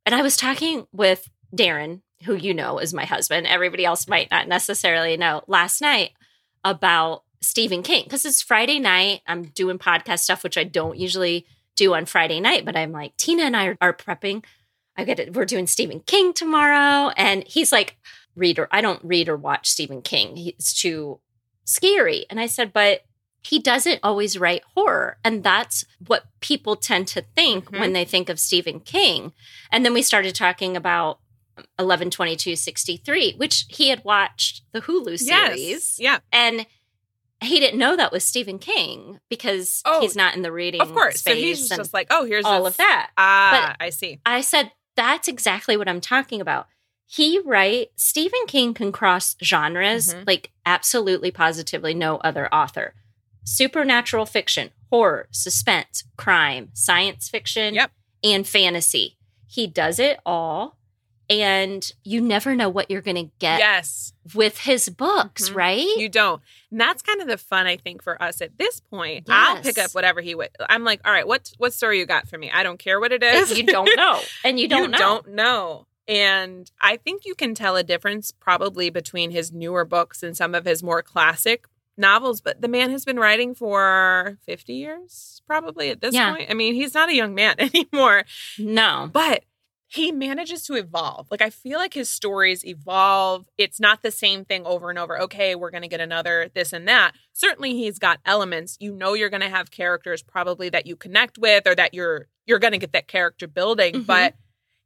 B: And I was talking with Darren, who you know is my husband. Everybody else might not necessarily know last night about Stephen King because it's Friday night. I'm doing podcast stuff, which I don't usually do on Friday night, but I'm like, Tina and I are, are prepping. I get it. We're doing Stephen King tomorrow. And he's like, read or I don't read or watch Stephen King. He- It's too scary. And I said, but he doesn't always write horror. And that's what people tend to think
A: Mhm.
B: when they think of Stephen King. And then we started talking about 11 22 63, which he had watched the Hulu series.
A: Yes. Yeah.
B: And he didn't know that was Stephen King because
A: Oh,
B: he's not in the reading
A: Of course. So he's just like, oh, here's
B: all
A: this-
B: of that.
A: Ah, I see.
B: I said, that's exactly what I'm talking about. He write Stephen King can cross genres
A: Mhm.
B: like absolutely positively no other author. Supernatural fiction, horror, suspense, crime, science fiction,
A: Yep.
B: and fantasy. He does it all and you never know what you're going to get
A: Yes.
B: with his books,
A: Mhm.
B: right?
A: You don't. And that's kind of the fun, I think, for us at this point. I'll pick up whatever he would. I'm like, all right, what what story you got for me? I don't care what it is.
B: you don't know. And you don't know.
A: don't know. And I think you can tell a difference probably between his newer books and some of his more classic novels. But the man has been writing for 50 years, probably at this
B: Yeah.
A: point. I mean, he's not a young man anymore,
B: No.
A: but he manages to evolve. Like, I feel like his stories evolve. It's not the same thing over and over. Okay, we're going to get another this and that. Certainly, he's got elements. You know, you're going to have characters probably that you connect with or that you're you're going to get that character building,
B: Mhm.
A: but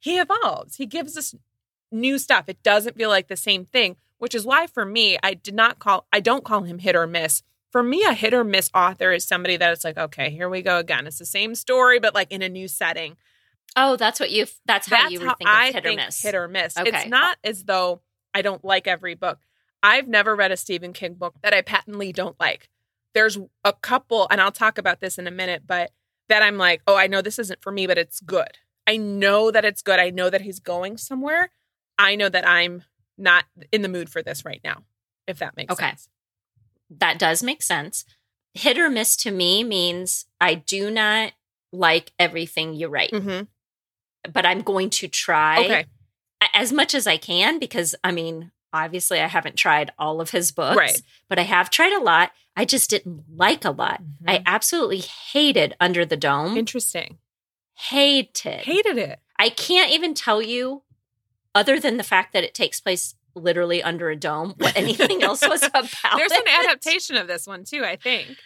A: he evolves. He gives us new stuff. It doesn't feel like the same thing, which is why for me, I did not call I don't call him hit or miss. For me, a hit or miss author is somebody that it's like, okay, here we go again. It's the same story, but like in a new setting.
B: Oh, that's what you that's how
A: That's
B: you
A: how
B: think
A: I
B: hit or miss.
A: hit or miss.
B: Okay.
A: It's not as though I don't like every book. I've never read a Stephen King book that I patently don't like. There's a couple, and I'll talk about this in a minute, but that I'm like, oh, I know this isn't for me, but it's good. I know that it's good. I know that he's going somewhere. I know that I'm not in the mood for this right now, if that makes sense.
B: Okay.
A: sense.
B: that does make sense. Hit or miss to me means I do not like everything you write,
A: Mm-hmm.
B: But I'm going to try
A: Okay.
B: as much as I can because I mean, obviously I haven't tried all of his books,
A: Right.
B: but I have tried a lot. I just didn't like a lot. Mm-hmm. I absolutely hated Under the Dome.
A: Interesting.
B: hated.
A: Hated it.
B: I can't even tell you, other than the fact that it takes place literally under a dome, what anything else was about.
A: There's an adaptation of this one too, I think.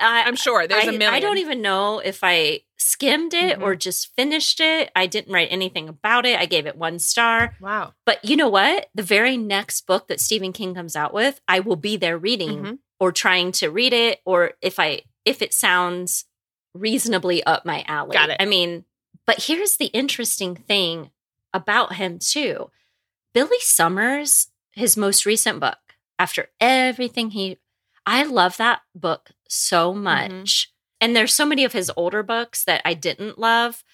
B: I,
A: I'm sure. There's
B: I,
A: a million.
B: I don't even know if I skimmed it
A: Mhm.
B: or just finished it. I didn't write anything about it. I gave it one star.
A: Wow.
B: But you know what? The very next book that Stephen King comes out with, I will be there reading
A: Mhm.
B: or trying to read it, or if I if it sounds reasonably up my alley.
A: Got it.
B: I mean, but here's the interesting thing about him too. Billy Summers, his most recent book, after everything he I love that book so
A: Mm-hmm.
B: And there's so many of his older books that I didn't love,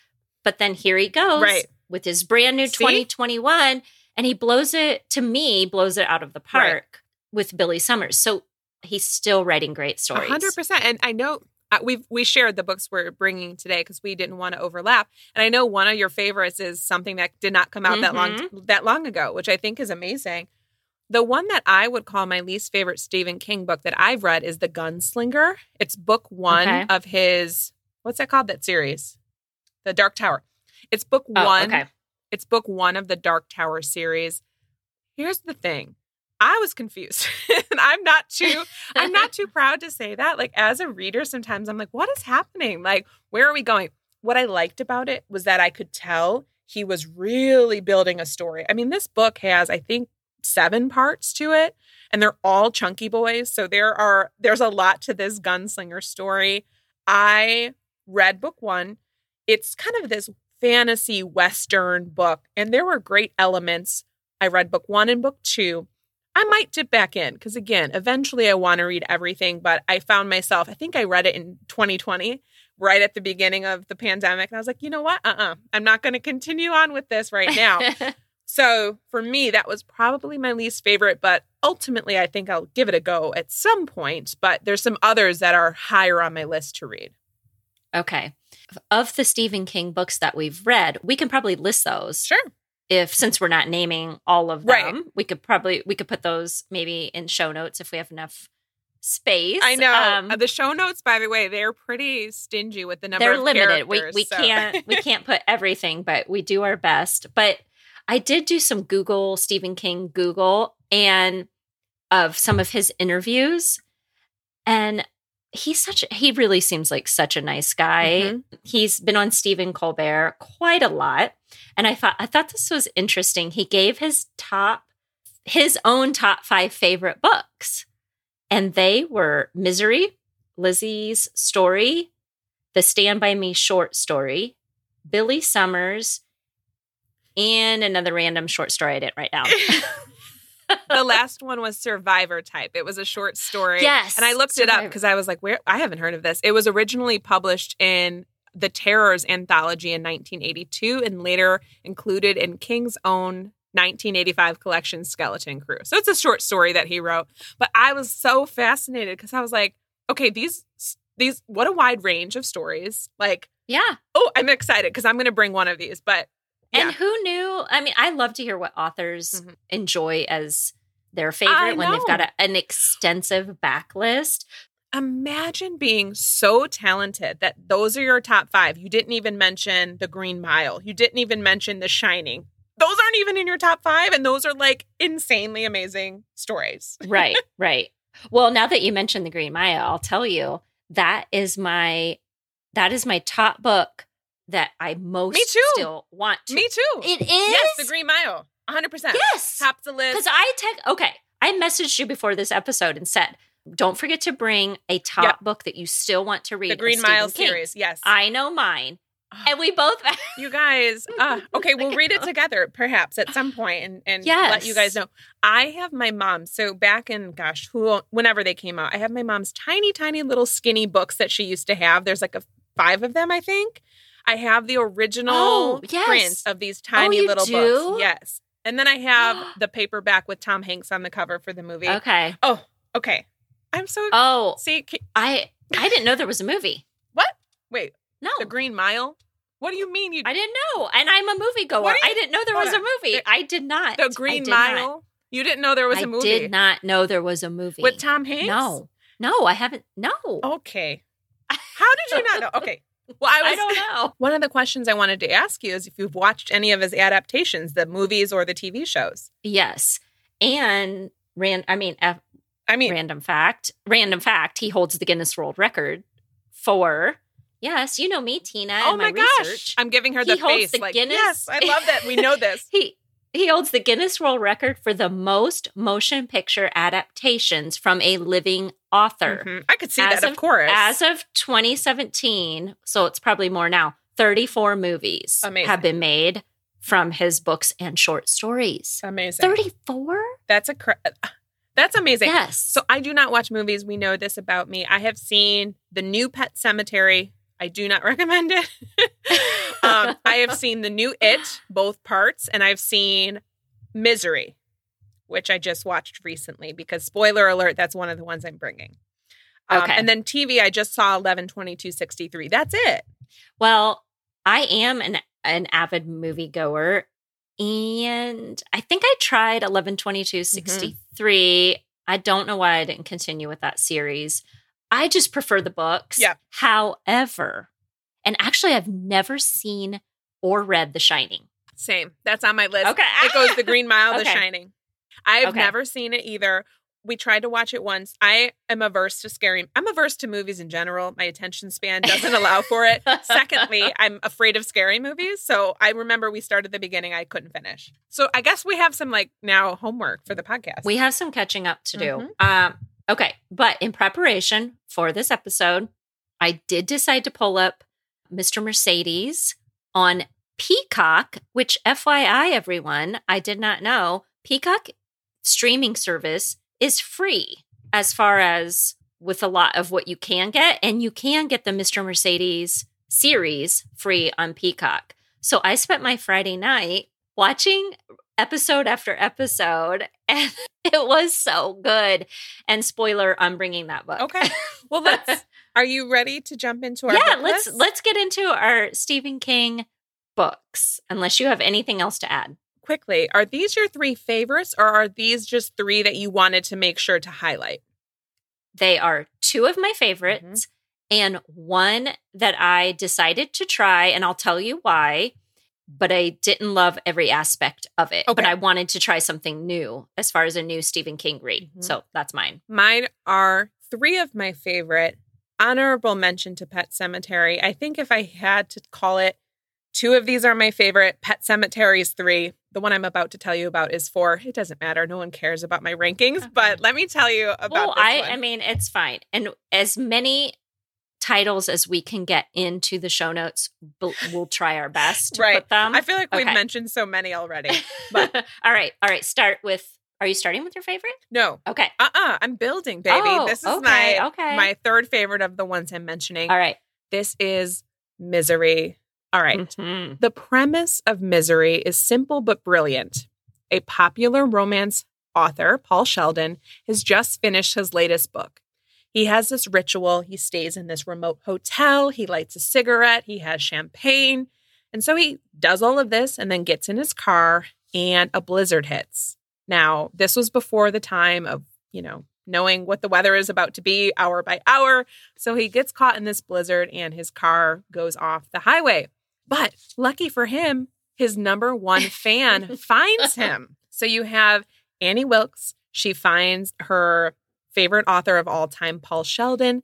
B: but then here he goes
A: Right.
B: with his brand new
A: See?
B: 2021 and he blows it to me blows it out of the
A: Right.
B: park with Billy Summers. So he's still writing great stories.
A: hundred percent. And I know uh, we've we shared the books we're bringing today because we didn't want to overlap. And I know one of your favorites is something that did not come out that long
B: Mm-hmm.
A: that long ago, which I think is amazing. The one that I would call my least favorite Stephen King book that I've read is The Gunslinger. It's book one
B: Okay.
A: of his what's that called? That series, The Dark Tower. It's book
B: Oh,
A: one.
B: okay.
A: It's book one of the Dark Tower series. Here's the thing. I was confused. and I'm not too I'm not too proud to say that. Like as a reader, sometimes I'm like, what is happening? Like, where are we going? What I liked about it was that I could tell he was really building a story. I mean, this book has, I think, seven parts to it, and they're all chunky boys. So there are there's a lot to this gunslinger story. I read book one. It's kind of this fantasy western book, and there were great elements. I read book one and book two. I might dip back in because, again, eventually I want to read everything. But I found myself, I think I read it in 2020, right at the beginning of the pandemic. And I was like, you know what? Uh uh-uh. uh. i am not going to continue on with this right now. so for me, that was probably my least favorite. But ultimately, I think I'll give it a go at some point. But there's some others that are higher on my list to read.
B: Okay. Of the Stephen King books that we've read, we can probably list those.
A: Sure
B: if since we're not naming all of them, right. we could probably we could put those maybe in show notes if we have enough space.
A: I know um, the show notes, by the way, they're pretty stingy with the number.
B: They're limited. We we so. can't we can't put everything, but we do our best. But I did do some Google Stephen King Google and of some of his interviews, and he's such he really seems like such a nice guy. Mm-hmm. He's been on Stephen Colbert quite a lot. And I thought I thought this was interesting. He gave his top his own top 5 favorite books. And they were Misery, Lisey's Story, The Stand by Me short story, Billy Summers, and another random short story I didn't write down.
A: the last one was Survivor Type. It was a short story.
B: Yes.
A: And I looked Survivor. it up because I was like, where? I haven't heard of this. It was originally published in the Terrors anthology in 1982 and later included in King's own 1985 collection Skeleton Crew. So it's a short story that he wrote. But I was so fascinated because I was like, okay, these these what a wide range of stories. Like,
B: yeah.
A: Oh, I'm excited because I'm going to bring one of these. But
B: yeah. and who knew? I mean, I love to hear what authors mm-hmm. enjoy as their favorite when they've got a, an extensive backlist
A: imagine being so talented that those are your top five. You didn't even mention The Green Mile. You didn't even mention The Shining. Those aren't even in your top five. And those are like insanely amazing stories.
B: right, right. Well, now that you mentioned The Green Mile, I'll tell you that is my that is my top book that I most Me too. still want to.
A: Me too.
B: It is?
A: Yes, The Green Mile. 100%.
B: Yes.
A: Top the list.
B: Because I take, okay, I messaged you before this episode and said, don't forget to bring a top yep. book that you still want to read.
A: The Green Mile series, yes.
B: I know mine. And we both
A: You guys, uh, okay, we'll read it together perhaps at some point and, and yes. let you guys know. I have my mom. So back in gosh, who whenever they came out, I have my mom's tiny, tiny little skinny books that she used to have. There's like a five of them, I think. I have the original oh, yes. print of these oh, tiny oh, little do? books. Yes. And then I have the paperback with Tom Hanks on the cover for the movie.
B: Okay.
A: Oh, okay. I'm so
B: Oh,
A: see, can,
B: I I didn't know there was a movie.
A: What? Wait,
B: no,
A: The Green Mile. What do you mean you?
B: I didn't know, and I'm a movie goer. I didn't know there was a movie. I did not.
A: The Green Mile. Not. You didn't know there was a movie.
B: I did not know there was a movie
A: with Tom Hanks.
B: No, no, I haven't. No.
A: Okay. How did you not know? Okay.
B: Well, I, was, I don't know.
A: One of the questions I wanted to ask you is if you've watched any of his adaptations, the movies or the TV shows.
B: Yes, and ran. I mean,
A: I mean,
B: random fact, random fact, he holds the Guinness World Record for. Yes, you know me, Tina.
A: Oh my,
B: my
A: gosh,
B: research.
A: I'm giving her the face. The like, Guinness. yes, I love that. We know this.
B: he he holds the Guinness World Record for the most motion picture adaptations from a living author.
A: Mm-hmm. I could see as that, of, of course.
B: As of 2017, so it's probably more now. 34 movies Amazing. have been made from his books and short stories.
A: Amazing.
B: 34?
A: That's a cr- that's amazing.
B: Yes.
A: So I do not watch movies. We know this about me. I have seen the new Pet Sematary. I do not recommend it. um, I have seen the new It, both parts, and I've seen Misery, which I just watched recently because, spoiler alert, that's one of the ones I'm bringing. Um, okay. And then TV, I just saw 11 22 63. That's it.
B: Well, I am an, an avid movie goer and I think I tried 11 22 63. Mm-hmm. I don't know why I didn't continue with that series. I just prefer the books.
A: Yeah.
B: However, and actually, I've never seen or read The Shining.
A: Same. That's on my list.
B: Okay.
A: It goes The Green Mile, okay. The Shining. I've okay. never seen it either we tried to watch it once. I am averse to scary. I'm averse to movies in general. My attention span doesn't allow for it. Secondly, I'm afraid of scary movies. So I remember we started the beginning. I couldn't finish. So I guess we have some like now homework for the podcast.
B: We have some catching up to do. Mm-hmm. Um, okay, but in preparation for this episode, I did decide to pull up Mr. Mercedes on Peacock, which FYI, everyone, I did not know. Peacock streaming service is free as far as with a lot of what you can get. And you can get the Mr. Mercedes series free on Peacock. So I spent my Friday night watching episode after episode and it was so good and spoiler i'm bringing that book
A: Okay. Well, let's. Are you ready to jump into our
B: yeah let's
A: list?
B: let's get into our stephen king books unless you have anything else to add
A: quickly. Are these your three favorites, or are these just three that you wanted to make sure to highlight?
B: they are two of my favorites and one that i decided to try and i'll tell you why but i didn't love every aspect of it
A: Okay.
B: but i wanted to try something new as far as a new stephen king read
A: Mhm.
B: so that's mine
A: Mine are three of my favorite. Honorable mention to Pet Sematary. I think if I had to call it, two of these are my favorite. Pet Sematary is three. The one I'm about to tell you about is for It doesn't matter. No one cares about my rankings, but let me tell you about
B: well, I,
A: one.
B: I mean, it's fine. And as many titles as we can get into the show notes, we'll try our best to
A: Right.
B: put them.
A: I feel like we've mentioned so many already. but-
B: all right, all right. Start with. Are you starting with your favorite?
A: No,
B: Okay.
A: uh-uh. I'm building, baby.
B: Oh,
A: this is
B: okay,
A: my
B: okay.
A: my third favorite of the ones I'm mentioning.
B: All right.
A: This is Misery. All right.
B: Mhm.
A: The premise of Misery is simple but brilliant. A popular romance author, Paul Sheldon, has just finished his latest book. He has this ritual. He stays in this remote hotel. He lights a cigarette. He has champagne. And so he does all of this and then gets in his car, and a blizzard hits. Now, this was before the time of, you know, knowing what the weather is about to be hour by hour. So he gets caught in this blizzard and his car goes off the highway. But lucky for him, his number one fan finds him. So you have Annie Wilkes. She finds her favorite author of all time, Paul Sheldon,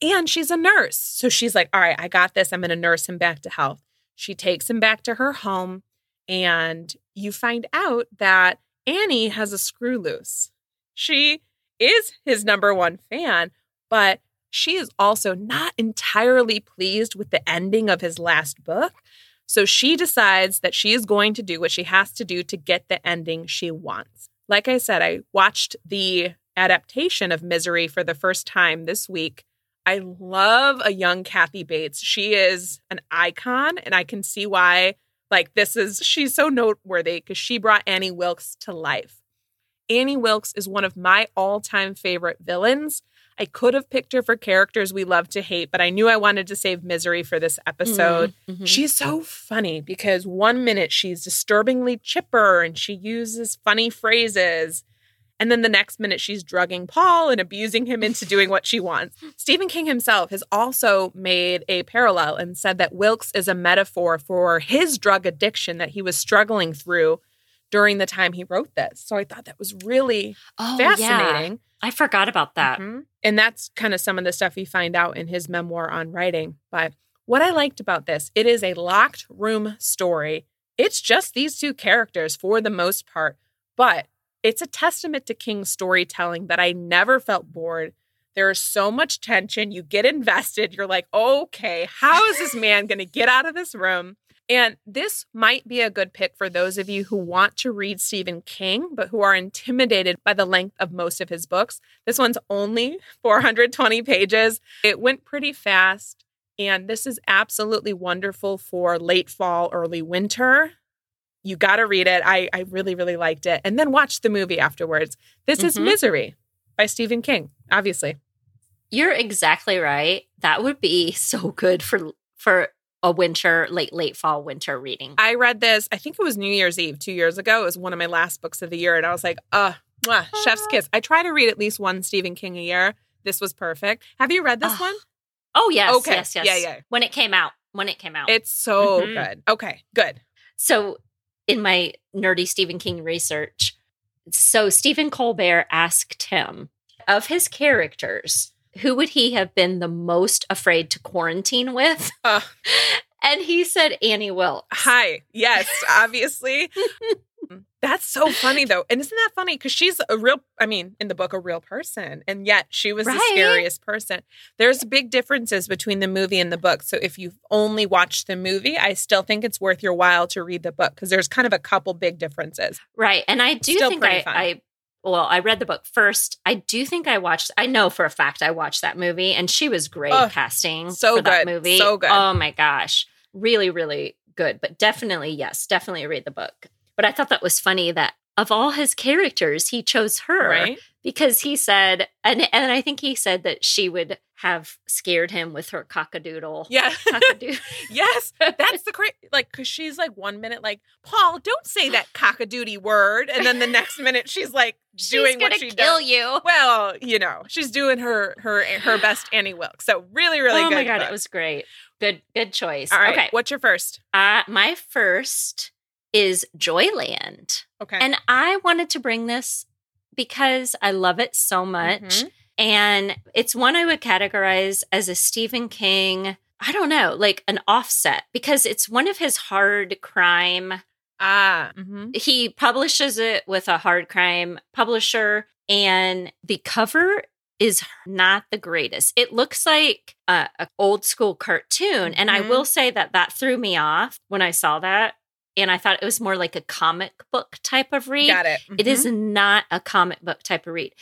A: and she's a nurse. So she's like, all right, I got this. I'm going to nurse him back to health. She takes him back to her home, and you find out that Annie has a screw loose. She is his number one fan, but she is also not entirely pleased with the ending of his last book. So she decides that she is going to do what she has to do to get the ending she wants. Like I said, I watched the adaptation of Misery for the first time this week. I love a young Kathy Bates. She is an icon, and I can see why. Like, this is, she's so noteworthy because she brought Annie Wilkes to life. Annie Wilkes is one of my all time favorite villains. I could have picked her for characters we love to hate, but I knew I wanted to save Misery for this episode.
B: Mhm.
A: She's so funny because one minute she's disturbingly chipper and she uses funny phrases. And then the next minute she's drugging Paul and abusing him into doing what she wants. Stephen King himself has also made a parallel and said that Wilkes is a metaphor for his drug addiction that he was struggling through during the time he wrote this. So I thought that was really
B: Oh, yeah. I forgot about that.
A: Mhm. And that's kind of some of the stuff you find out in his memoir on writing. But what I liked about this, it is a locked room story. It's just these two characters for the most part, but it's a testament to King's storytelling that I never felt bored. There is so much tension. You get invested. You're like, okay, how is this man going to get out of this room? And this might be a good pick for those of you who want to read Stephen King, but who are intimidated by the length of most of his books. This one's only 420 pages. It went pretty fast. And this is absolutely wonderful for late fall, early winter. You got to read it. I, I really, really liked it. And then watch the movie afterwards. This is
B: Mhm.
A: Misery by Stephen King, obviously.
B: You're exactly right. That would be so good for for a winter, late late fall winter reading.
A: I read this, I think it was New Year's Eve two years ago. It was one of my last books of the year. And I was like, uh, mwah, chef's kiss. I try to read at least one Stephen King a year. This was perfect. Have you read this
B: Ah,
A: one?
B: oh yes,
A: Okay.
B: yes, yes.
A: Yeah, yeah.
B: When it came out, when it came out.
A: It's so
B: Mhm.
A: good. Okay, good.
B: So, in my nerdy Stephen King research, so Stephen Colbert asked him of his characters, who would he have been the most afraid to quarantine with?
A: Uh.
B: and he said Annie Wilkes.
A: Hi. Yes, obviously. That's so funny though. And isn't that funny? Because she's a real, I mean, in the book, a real person. And yet she was the scariest person. There's big differences between the movie and the book. So if you've only watched the movie, I still think it's worth your while to read the book because there's kind of a couple big differences.
B: Right. And I do
A: Still
B: think I. I well, I read the book first. I do think I watched, I know for a fact I watched that movie and she was great
A: Ugh,
B: casting
A: so
B: for that
A: good,
B: movie.
A: so good.
B: Oh my gosh. Really, really good. But definitely, yes, definitely read the book. But I thought that was funny that of all his characters, he chose her
A: Right?
B: because he said, and, and I think he said that she would have scared him with her cockadoodie.
A: Yeah.
B: Cockadoodie.
A: yes. That's the crazy. Like, because she's like one minute, like, Paul, don't say that cockadoodie word. And then the next minute, she's like doing
B: She's
A: what she
B: kill
A: does.
B: you.
A: Well, you know, she's doing her her her best Annie Wilkes. So really, really
B: oh
A: good.
B: my god,
A: book.
B: it was great. Good, good choice.
A: All right.
B: Okay.
A: What's your first?
B: Uh, my first is Joyland.
A: Okay.
B: And I wanted to bring this because I love it so much.
A: Mhm.
B: And it's one I would categorize as a Stephen King, I don't know, like an offset because it's one of his hard crime.
A: ah. hmm
B: He publishes it with a hard crime publisher, and the cover is not the greatest. It looks like a, a old school cartoon, and I
A: Mhm.
B: will say that that threw me off when I saw that, and I thought it was more like a comic book type of read.
A: Got it.
B: It is
A: Mhm.
B: not a comic book type of read.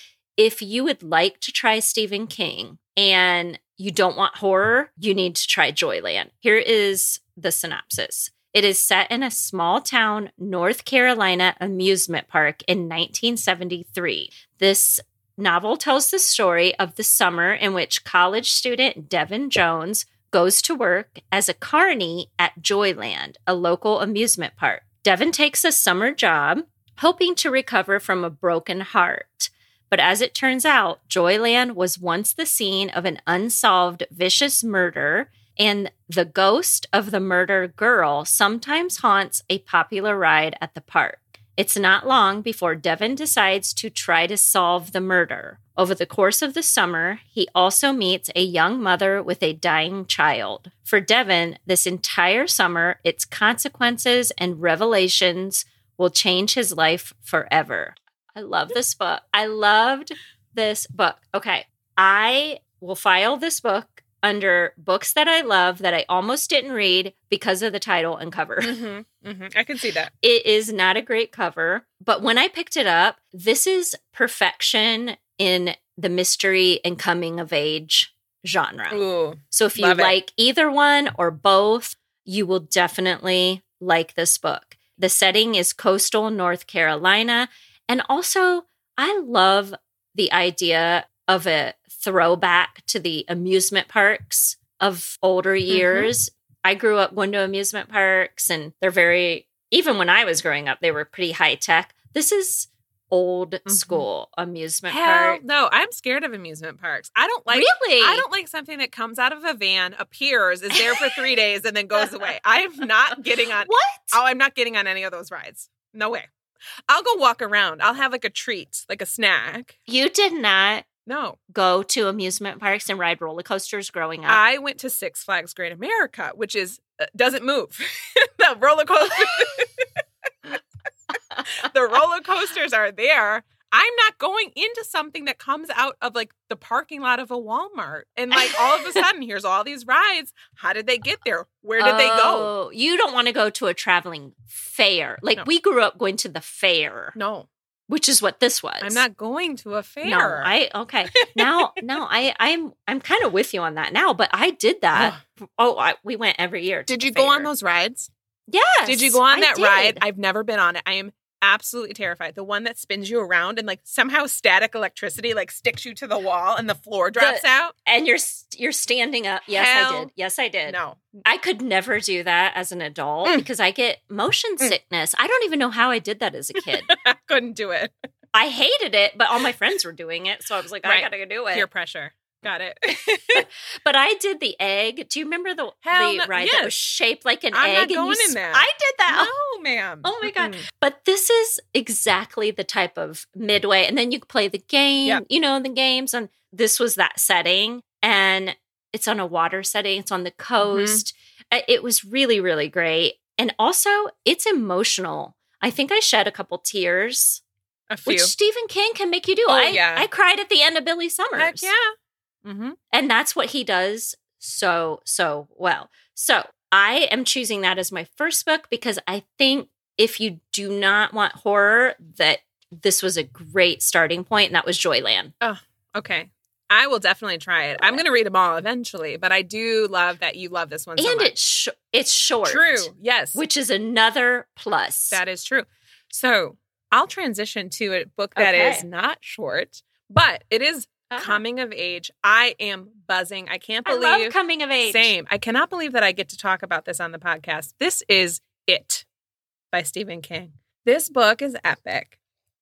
B: If you would like to try Stephen King and you don't want horror, you need to try Joyland. Here is the synopsis. It is set in a small town, North Carolina amusement park in 1973. This novel tells the story of the summer in which college student Devin Jones goes to work as a carny at Joyland, a local amusement park. Devin takes a summer job, hoping to recover from a broken heart. But as it turns out, Joyland was once the scene of an unsolved vicious murder, and the ghost of the murder girl sometimes haunts a popular ride at the park. It's not long before Devin decides to try to solve the murder. Over the course of the summer, he also meets a young mother with a dying child. For Devin, this entire summer, its consequences and revelations will change his life forever. I love this book. I loved this book. Okay. I will file this book under books that I love that I almost didn't read because of the title and cover.
A: Mhm. Mhm. I can see that.
B: It is not a great cover, but when I picked it up, this is perfection in the mystery and coming of age genre.
A: Ooh.
B: So if you
A: Love it.
B: like either one or both, you will definitely like this book. The setting is coastal North Carolina. And also, I love the idea of a throwback to the amusement parks of older years. I grew up going to amusement parks, and they're very, even when I was growing up, they were pretty high tech. This is old
A: Mhm.
B: school amusement
A: Hell
B: park.
A: no, I'm scared of amusement parks. I don't like
B: really?
A: I don't like something that comes out of a van, appears, is there for three days, and then goes away. I am not getting on.
B: What?
A: Oh, I'm not getting on any of those rides. No way. I'll go walk around. I'll have like a treat, like a snack.
B: You did not
A: No,
B: go to amusement parks and ride roller coasters growing up?
A: I went to Six Flags Great America, which is uh, doesn't move. the roller coaster, the roller coasters are there. I'm not going into something that comes out of like the parking lot of a Walmart. And like all of a sudden, here's all these rides. How did they get there? Where did they go?
B: Oh, You don't want to go to a traveling fair. Like
A: No.
B: we grew up going to the fair,
A: No,
B: which is what this was.
A: I'm not going to a fair.
B: No, I okay. Now, no, I I'm I'm kind of with you on that now, but I did that. Oh, I, we went every year.
A: Did you go on those rides?
B: Yes.
A: Did you go on that ride? I've never been on it. I am absolutely terrified. The one that spins you around and like somehow static electricity like sticks you to the wall and the floor drops out.
B: and you're you're standing up. Yes, I did. Yes, I did.
A: No.
B: I could never do that as an adult
A: Mm.
B: because I get motion
A: Mm.
B: sickness. I don't even know how I did that as a kid.
A: I couldn't do it.
B: I hated it, but all my friends were doing it, so I was like, I gotta do it.
A: Peer pressure. Got it.
B: But I did the egg. Do you remember the,
A: Hell
B: the
A: no-
B: ride that was shaped like an
A: I'm not
B: egg? and you
A: going in that.
B: I did that.
A: no, ma'am.
B: Oh my God. But this is exactly the type of midway. And then you play the game,
A: Yeah.
B: you know, the games. And this was that setting. And it's on a water setting, it's on the
A: Mm-hmm.
B: coast. Uh, It was really, really great. And also, it's emotional. I think I shed a couple tears,
A: A few.
B: which Stephen King can make you do.
A: Oh,
B: I,
A: yeah.
B: I cried at the end of Billy Summers.
A: Heck yeah. Mm-hmm.
B: And that's what he does so, so well. So I am choosing that as my first book because I think if you do not want horror, that this was a great starting point, and that was Joyland.
A: Oh, okay. I will definitely try it. I'm going to read them all eventually, but I do love that you love this one so
B: and
A: much.
B: it's sh- it's short.
A: true. Yes.
B: Which is another plus.
A: That is true. So I'll transition to a book that is
B: Okay.
A: not short, but it is
B: Ah.
A: coming of age. I am buzzing. I can't
B: I
A: believe.
B: love coming of age.
A: Same. I cannot believe that I get to talk about this on the podcast. This is It by Stephen King. This book is epic.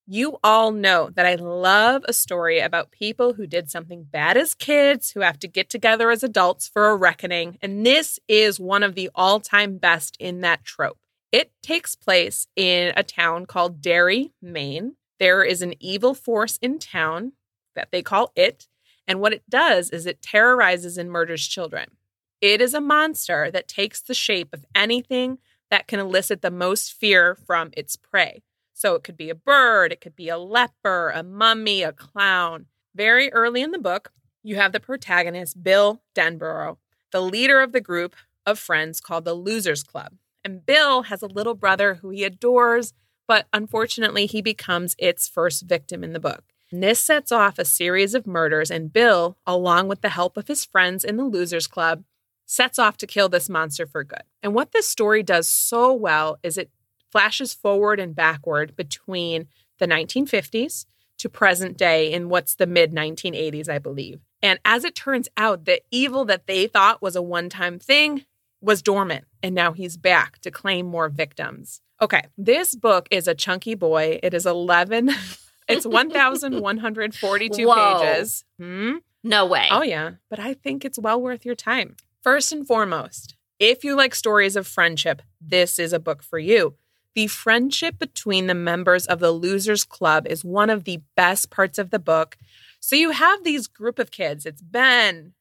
A: You all know that I love a story about people who did something bad as kids who have to get together as adults for a reckoning. And this is one of the all time best in that trope. It takes place in a town called Derry, Maine. There is an evil force in town that they call it. And what it does is it terrorizes and murders children. It is a monster that takes the shape of anything that can elicit the most fear from its prey. So it could be a bird, it could be a leper, a mummy, a clown. Very early in the book, you have the protagonist, Bill Denbrough, the leader of the group of friends called the Losers Club. And Bill has a little brother who he adores, but unfortunately, he becomes its first victim in the book. This sets off a series of murders, and Bill, along with the help of his friends in the Losers Club, sets off to kill this monster for good. And what this story does so well is it flashes forward and backward between the 1950s to present day in what's the mid 1980s, I believe. And as it turns out, the evil that they thought was a one time thing was dormant, and now he's back to claim more victims. Okay, this book is a chunky boy. It is 11, it's 1,142
B: Whoa.
A: pages. Hmm?
B: No way.
A: Oh, yeah. But I think it's well worth your time. First and foremost, if you like stories of friendship, this is a book for you. The friendship between the members of the Losers Club is one of the best parts of the book. So you have these group of kids. It's Ben,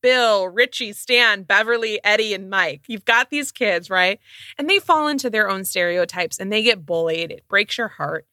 A: Bill, Richie, Stan, Beverly, Eddie, and Mike. You've got these kids, right? And they fall into their own stereotypes and they get bullied. It breaks your heart.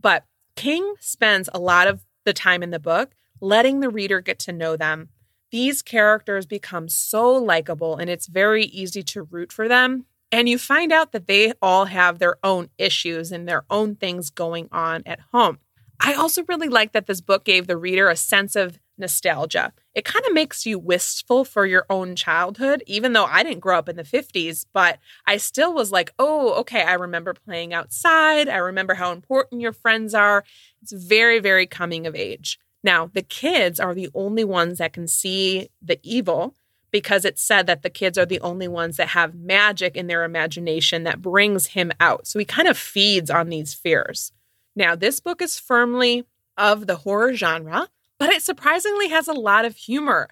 A: But King spends a lot of the time in the book letting the reader get to know them. These characters become so likable and it's very easy to root for them. And you find out that they all have their own issues and their own things going on at home. I also really like that this book gave the reader a sense of nostalgia. It kind of makes you wistful for your own childhood, even though I didn't grow up in the 50s, but I still was like, oh, okay, I remember playing outside. I remember how important your friends are. It's very, very coming of age. Now, the kids are the only ones that can see the evil because it's said that the kids are the only ones that have magic in their imagination that brings him out. So he kind of feeds on these fears. Now, this book is firmly of the horror genre, but it surprisingly has a lot of humor.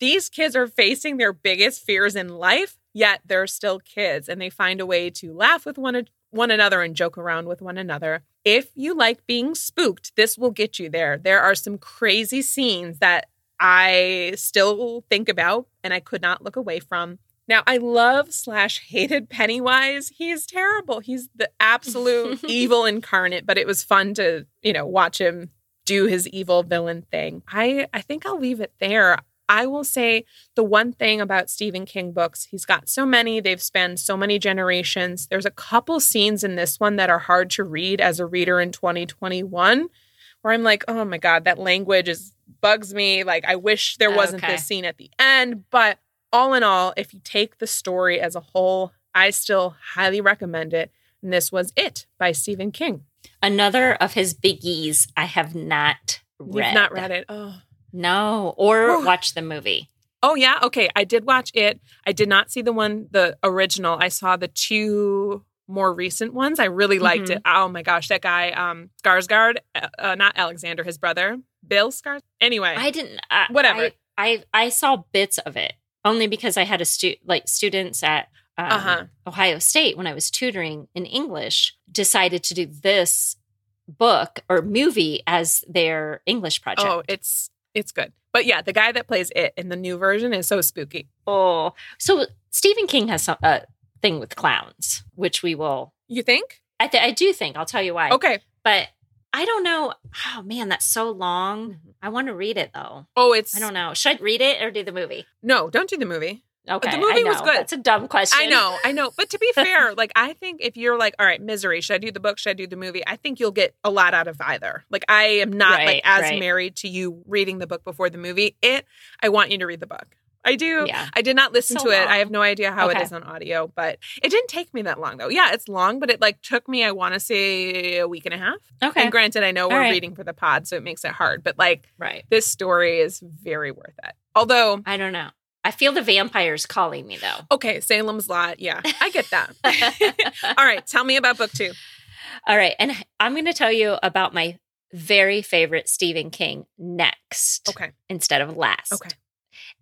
A: These kids are facing their biggest fears in life, yet they're still kids and they find a way to laugh with one, one another and joke around with one another. If you like being spooked, this will get you there. There are some crazy scenes that I still think about and I could not look away from. Now, I love slash hated Pennywise. He's terrible. He's the absolute evil incarnate, but it was fun to, you know, watch him do his evil villain thing. I, I think I'll leave it there. I will say the one thing about Stephen King books, he's got so many, they've spanned so many generations. There's a couple scenes in this one that are hard to read as a reader in 2021 where I'm like, oh my God, that language is bugs me. Like, I wish there wasn't
B: Okay.
A: this scene at the end. But all in all, if you take the story as a whole, I still highly recommend it. And this was It by Stephen King.
B: Another of his biggies I have not read.
A: You've not read it. Oh.
B: No, or
A: Whew.
B: watched the movie.
A: Oh yeah, okay. I did watch it. I did not see the one, the original. I saw the two more recent ones. I really liked
B: Mhm.
A: it. Oh my gosh, that guy, um, Skarsgård, uh, uh, not Alexander, his brother, Bill Skars. Anyway,
B: I didn't. Uh,
A: Whatever.
B: I, I I saw bits of it only because I had a stu like students at um,
A: Uh-huh.
B: Ohio State when I was tutoring in English decided to do this book or movie as their English project.
A: oh, it's it's good. But yeah, the guy that plays it in the new version is so spooky.
B: Oh, so Stephen King has some, a thing with clowns, which we will.
A: You think?
B: I th- I do think I'll tell you why.
A: Okay.
B: but I don't know. Oh man, that's so long.
A: Mhm.
B: I want to read it though.
A: Oh, it's
B: I don't know. Should I read it or do the movie?
A: No, don't do the movie.
B: Okay,
A: the movie
B: I
A: was good.
B: That's a dumb question.
A: I know, I know. But to be fair, like I think if you're like, all right, misery, should I do the book? Should I do the movie? I think you'll get a lot out of either. Like I am not
B: Right,
A: like as
B: right.
A: married to you reading the book before the movie. It I want you to read the book. I do.
B: Yeah.
A: I did not listen
B: So
A: to it.
B: long.
A: I have no idea how
B: Okay.
A: it is on audio, but it didn't take me that long though. Yeah, it's long, but it like took me, I want to say a week and a half.
B: Okay.
A: And granted, I know
B: All
A: we're
B: right.
A: reading for the pod, so it makes it hard. But like
B: right.
A: this story is very worth it. Although,
B: I don't know. I feel the vampires calling me though.
A: okay, Salem's Lot. Yeah, I get that. All right, tell me about book two.
B: All right. And I'm going to tell you about my very favorite Stephen King next
A: Okay.
B: instead of last.
A: Okay.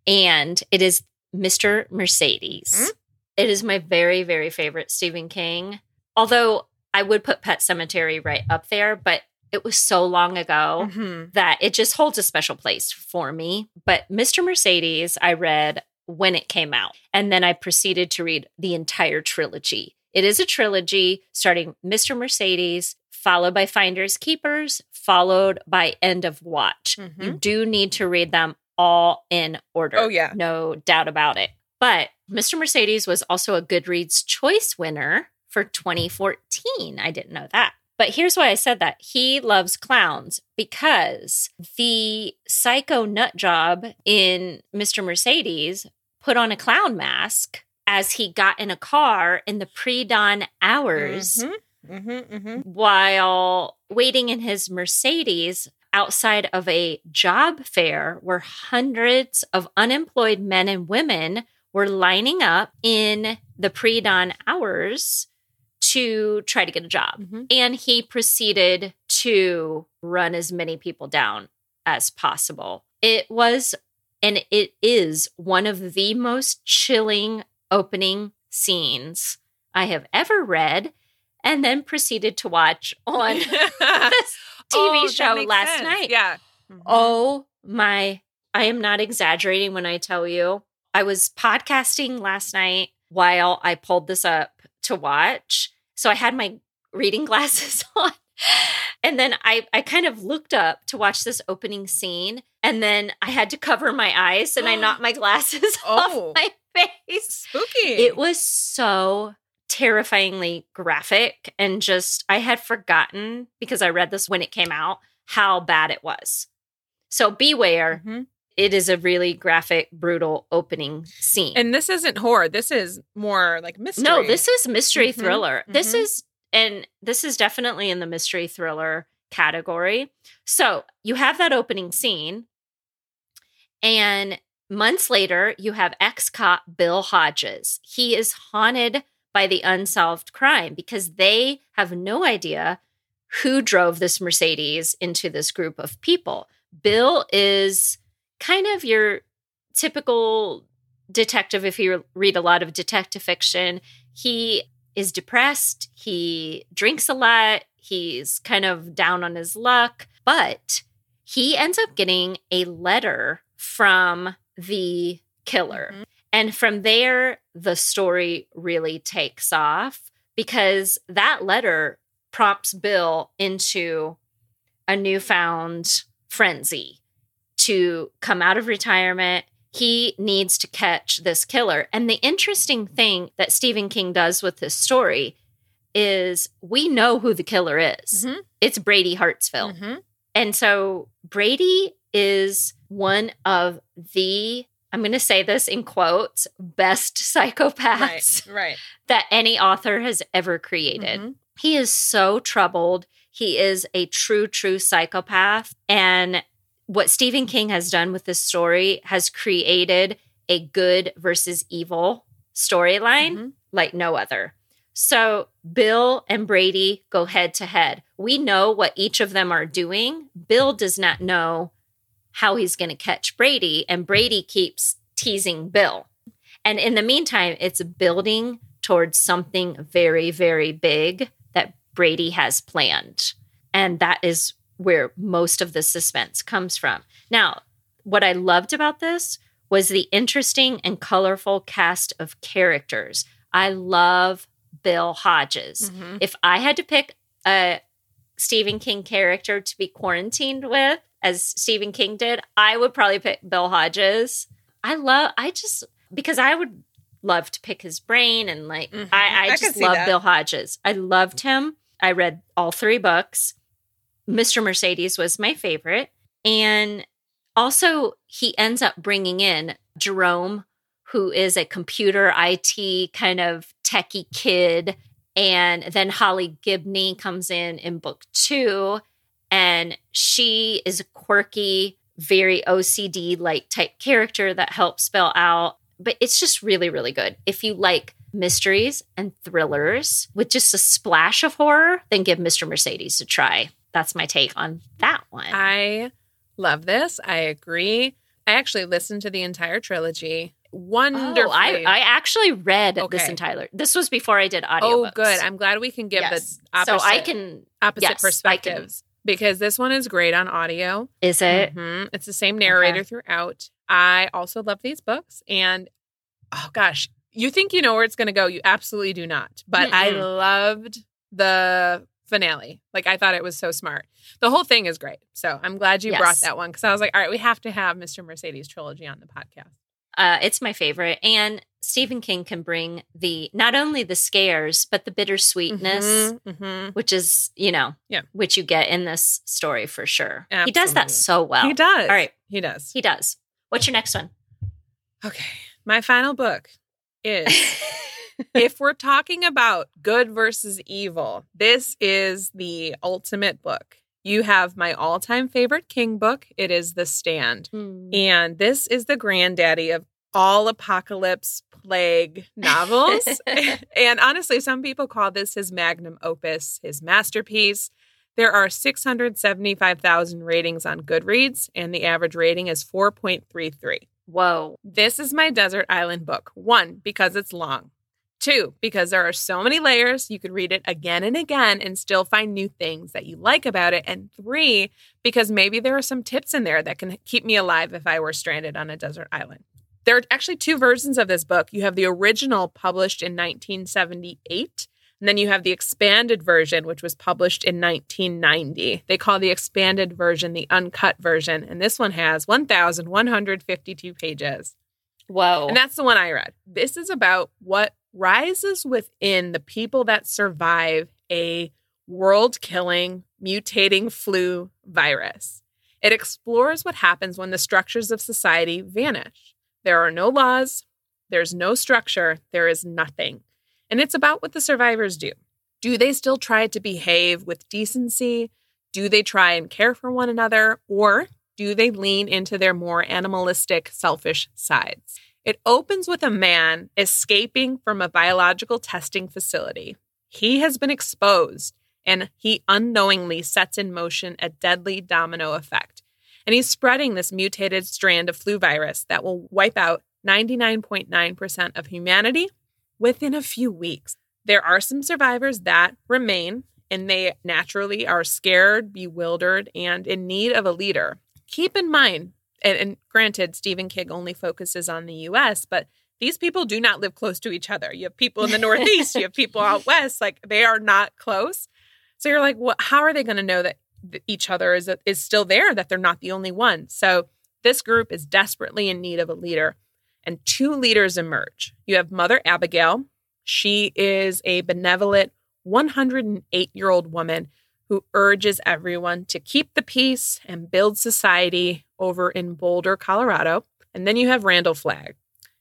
B: And it is Mr. Mercedes.
A: Hmm?
B: It is my very, very favorite Stephen King. Although I would put Pet Sematary right up there, but it was so long ago
A: Mhm.
B: that it just holds a special place for me. But Mr. Mercedes, I read when it came out, and then I proceeded to read the entire trilogy. It is a trilogy starting Mr. Mercedes, followed by Finders Keepers, followed by End of Watch.
A: Mhm.
B: You do need to read them all in order.
A: Oh, yeah.
B: No doubt about it. But Mr. Mercedes was also a Goodreads choice winner for 2014. I didn't know that. But here's why I said that. He loves clowns because the psycho nut job in Mr. Mercedes put on a clown mask as he got in a car in the pre dawn hours
A: Mhm. Mhm, mhm.
B: while waiting in his Mercedes outside of a job fair where hundreds of unemployed men and women were lining up in the pre dawn hours to try to get a job.
A: Mhm.
B: And he proceeded to run as many people down as possible. It was and it is one of the most chilling opening scenes I have ever read and then proceeded to watch on this TV
A: Oh,
B: show last
A: sense.
B: night.
A: Yeah. Mhm.
B: Oh my, I am not exaggerating when I tell you. I was podcasting last night while I pulled this up to watch. So I had my reading glasses on. And then I, I kind of looked up to watch this opening scene. And then I had to cover my eyes and I knocked my glasses
A: Oh.
B: off my face.
A: spooky.
B: It was so terrifyingly graphic and just I had forgotten because I read this when it came out how bad it was. So beware,
A: Mhm.
B: It is a really graphic, brutal opening scene.
A: And this isn't horror. This is more like mystery.
B: no, this is mystery
A: Mhm,
B: thriller. This
A: mhm.
B: is and this is definitely in the mystery thriller category. So, you have that opening scene and months later, you have ex-cop Bill Hodges. He is haunted by the unsolved crime because they have no idea who drove this Mercedes into this group of people. Bill is kind of your typical detective if you read a lot of detective fiction. He is depressed, he drinks a lot, he's kind of down on his luck, but he ends up getting a letter from the killer.
A: Mhm.
B: And from there, the story really takes off because that letter prompts Bill into a newfound frenzy to come out of retirement. He needs to catch this killer. And the interesting thing that Stephen King does with this story is we know who the killer is.
A: Mhm.
B: It's Brady Hartsfield.
A: Mhm.
B: And so Brady is one of the, I'm going to say this in quotes, best psychopaths
A: Right. Right.
B: that any author has ever created.
A: Mhm.
B: He is so troubled. He is a true, true psychopath. And what Stephen King has done with this story has created a good versus evil storyline
A: Mhm.
B: like no other. So Bill and Brady go head to head. We know what each of them are doing. Bill does not know how he's going to catch Brady, and Brady keeps teasing Bill. And in the meantime, it's building towards something very, very big that Brady has planned. And that is where most of the suspense comes from. Now, what I loved about this was the interesting and colorful cast of characters. I love Bill Hodges.
A: Mhm.
B: If I had to pick a Stephen King character to be quarantined with, as Stephen King did, I would probably pick Bill Hodges. I love, I just, because I would love to pick his brain and like
A: Mhm.
B: I,
A: I
B: I just love. Bill Hodges. I loved him. I read all three books. Mr. Mercedes was my favorite. And also, he ends up bringing in Jerome, who is a computer IT kind of techie kid. And then Holly Gibney comes in in book two, and she is a quirky, very OCD like type character that helps spell out. But it's just really, really good. If you like mysteries and thrillers with just a splash of horror, then give Mr. Mercedes a try. That's my take on that one.
A: I love this. I agree. I actually listened to the entire trilogy. Wonderfully.
B: Oh, I, I actually read this
A: Okay.
B: entire. This was before I did
A: audio.
B: oh,
A: good. I'm glad we can give
B: yes.
A: the opposite,
B: so I can.
A: opposite
B: yes, I can-
A: perspectives because this one is great on audio.
B: Is it?
A: Mhm. It's the same narrator throughout. I also love these books. And oh gosh, you think you know where it's going to go. You absolutely do not. But I
B: Mm-mm.
A: loved the finale. Like I thought it was so smart. The whole thing is great. So I'm glad you brought that one because I was like, all right, we have to have Mr. Mercedes trilogy on the podcast.
B: Uh, it's my favorite. And Stephen King can bring the not only the scares but the bittersweetness,
A: Mhm, mhm.
B: which is you know,
A: Yeah.
B: which you get in this story for sure. He does that so well.
A: He does.
B: All right,
A: He does.
B: he does. What's your next one?
A: Okay. My final book is if we're talking about good versus evil, this is the ultimate book. You have my all time favorite King book. It is The Stand.
B: Hmm.
A: And this is the granddaddy of all apocalypse plague novels. and honestly, some people call this his magnum opus, his masterpiece. There are 675,000 ratings on Goodreads, and the average rating is 4.33.
B: Whoa.
A: This is my desert island book. One, because it's long. Two, because there are so many layers, you could read it again and again and still find new things that you like about it. And three, because maybe there are some tips in there that can keep me alive if I were stranded on a desert island. There are actually two versions of this book. You have the original published in 1978, and then you have the expanded version, which was published in 1990. They call the expanded version the uncut version, and this one has 1,152 pages.
B: Whoa.
A: And that's the one I read. This is about what rises within the people that survive a world killing, mutating flu virus. It explores what happens when the structures of society vanish. There are no laws, there's no structure, there is nothing. And it's about what the survivors do. Do they still try to behave with decency? Do they try and care for one another? Or do they lean into their more animalistic, selfish sides? It opens with a man escaping from a biological testing facility. He has been exposed and he unknowingly sets in motion a deadly domino effect. And he's spreading this mutated strand of flu virus that will wipe out 99.9% of humanity within a few weeks. There are some survivors that remain, and they naturally are scared, bewildered, and in need of a leader. Keep in mind, and, and granted, Stephen King only focuses on the US, but these people do not live close to each other. You have people in the Northeast, you have people out West, like they are not close. So you're like, what, how are they going to know that each other is, is still there, that they're not the only one? So this group is desperately in need of a leader, and two leaders emerge. You have Mother Abigail. She is a benevolent 108 year old woman who urges everyone to keep the peace and build society over in Boulder, Colorado. And then you have Randall Flagg.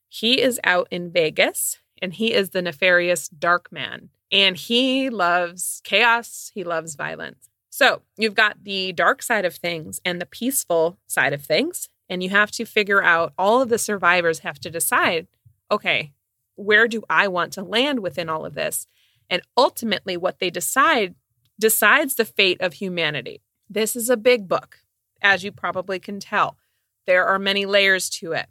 A: He is out in Vegas and he is the nefarious dark man. And he loves chaos, he loves violence. So you've got the dark side of things and the peaceful side of things. And you have to figure out, all of the survivors have to decide okay, where do I want to land within all of this? And ultimately, what they decide decides the fate of humanity. This is a big book, as you probably can tell. There are many layers to it.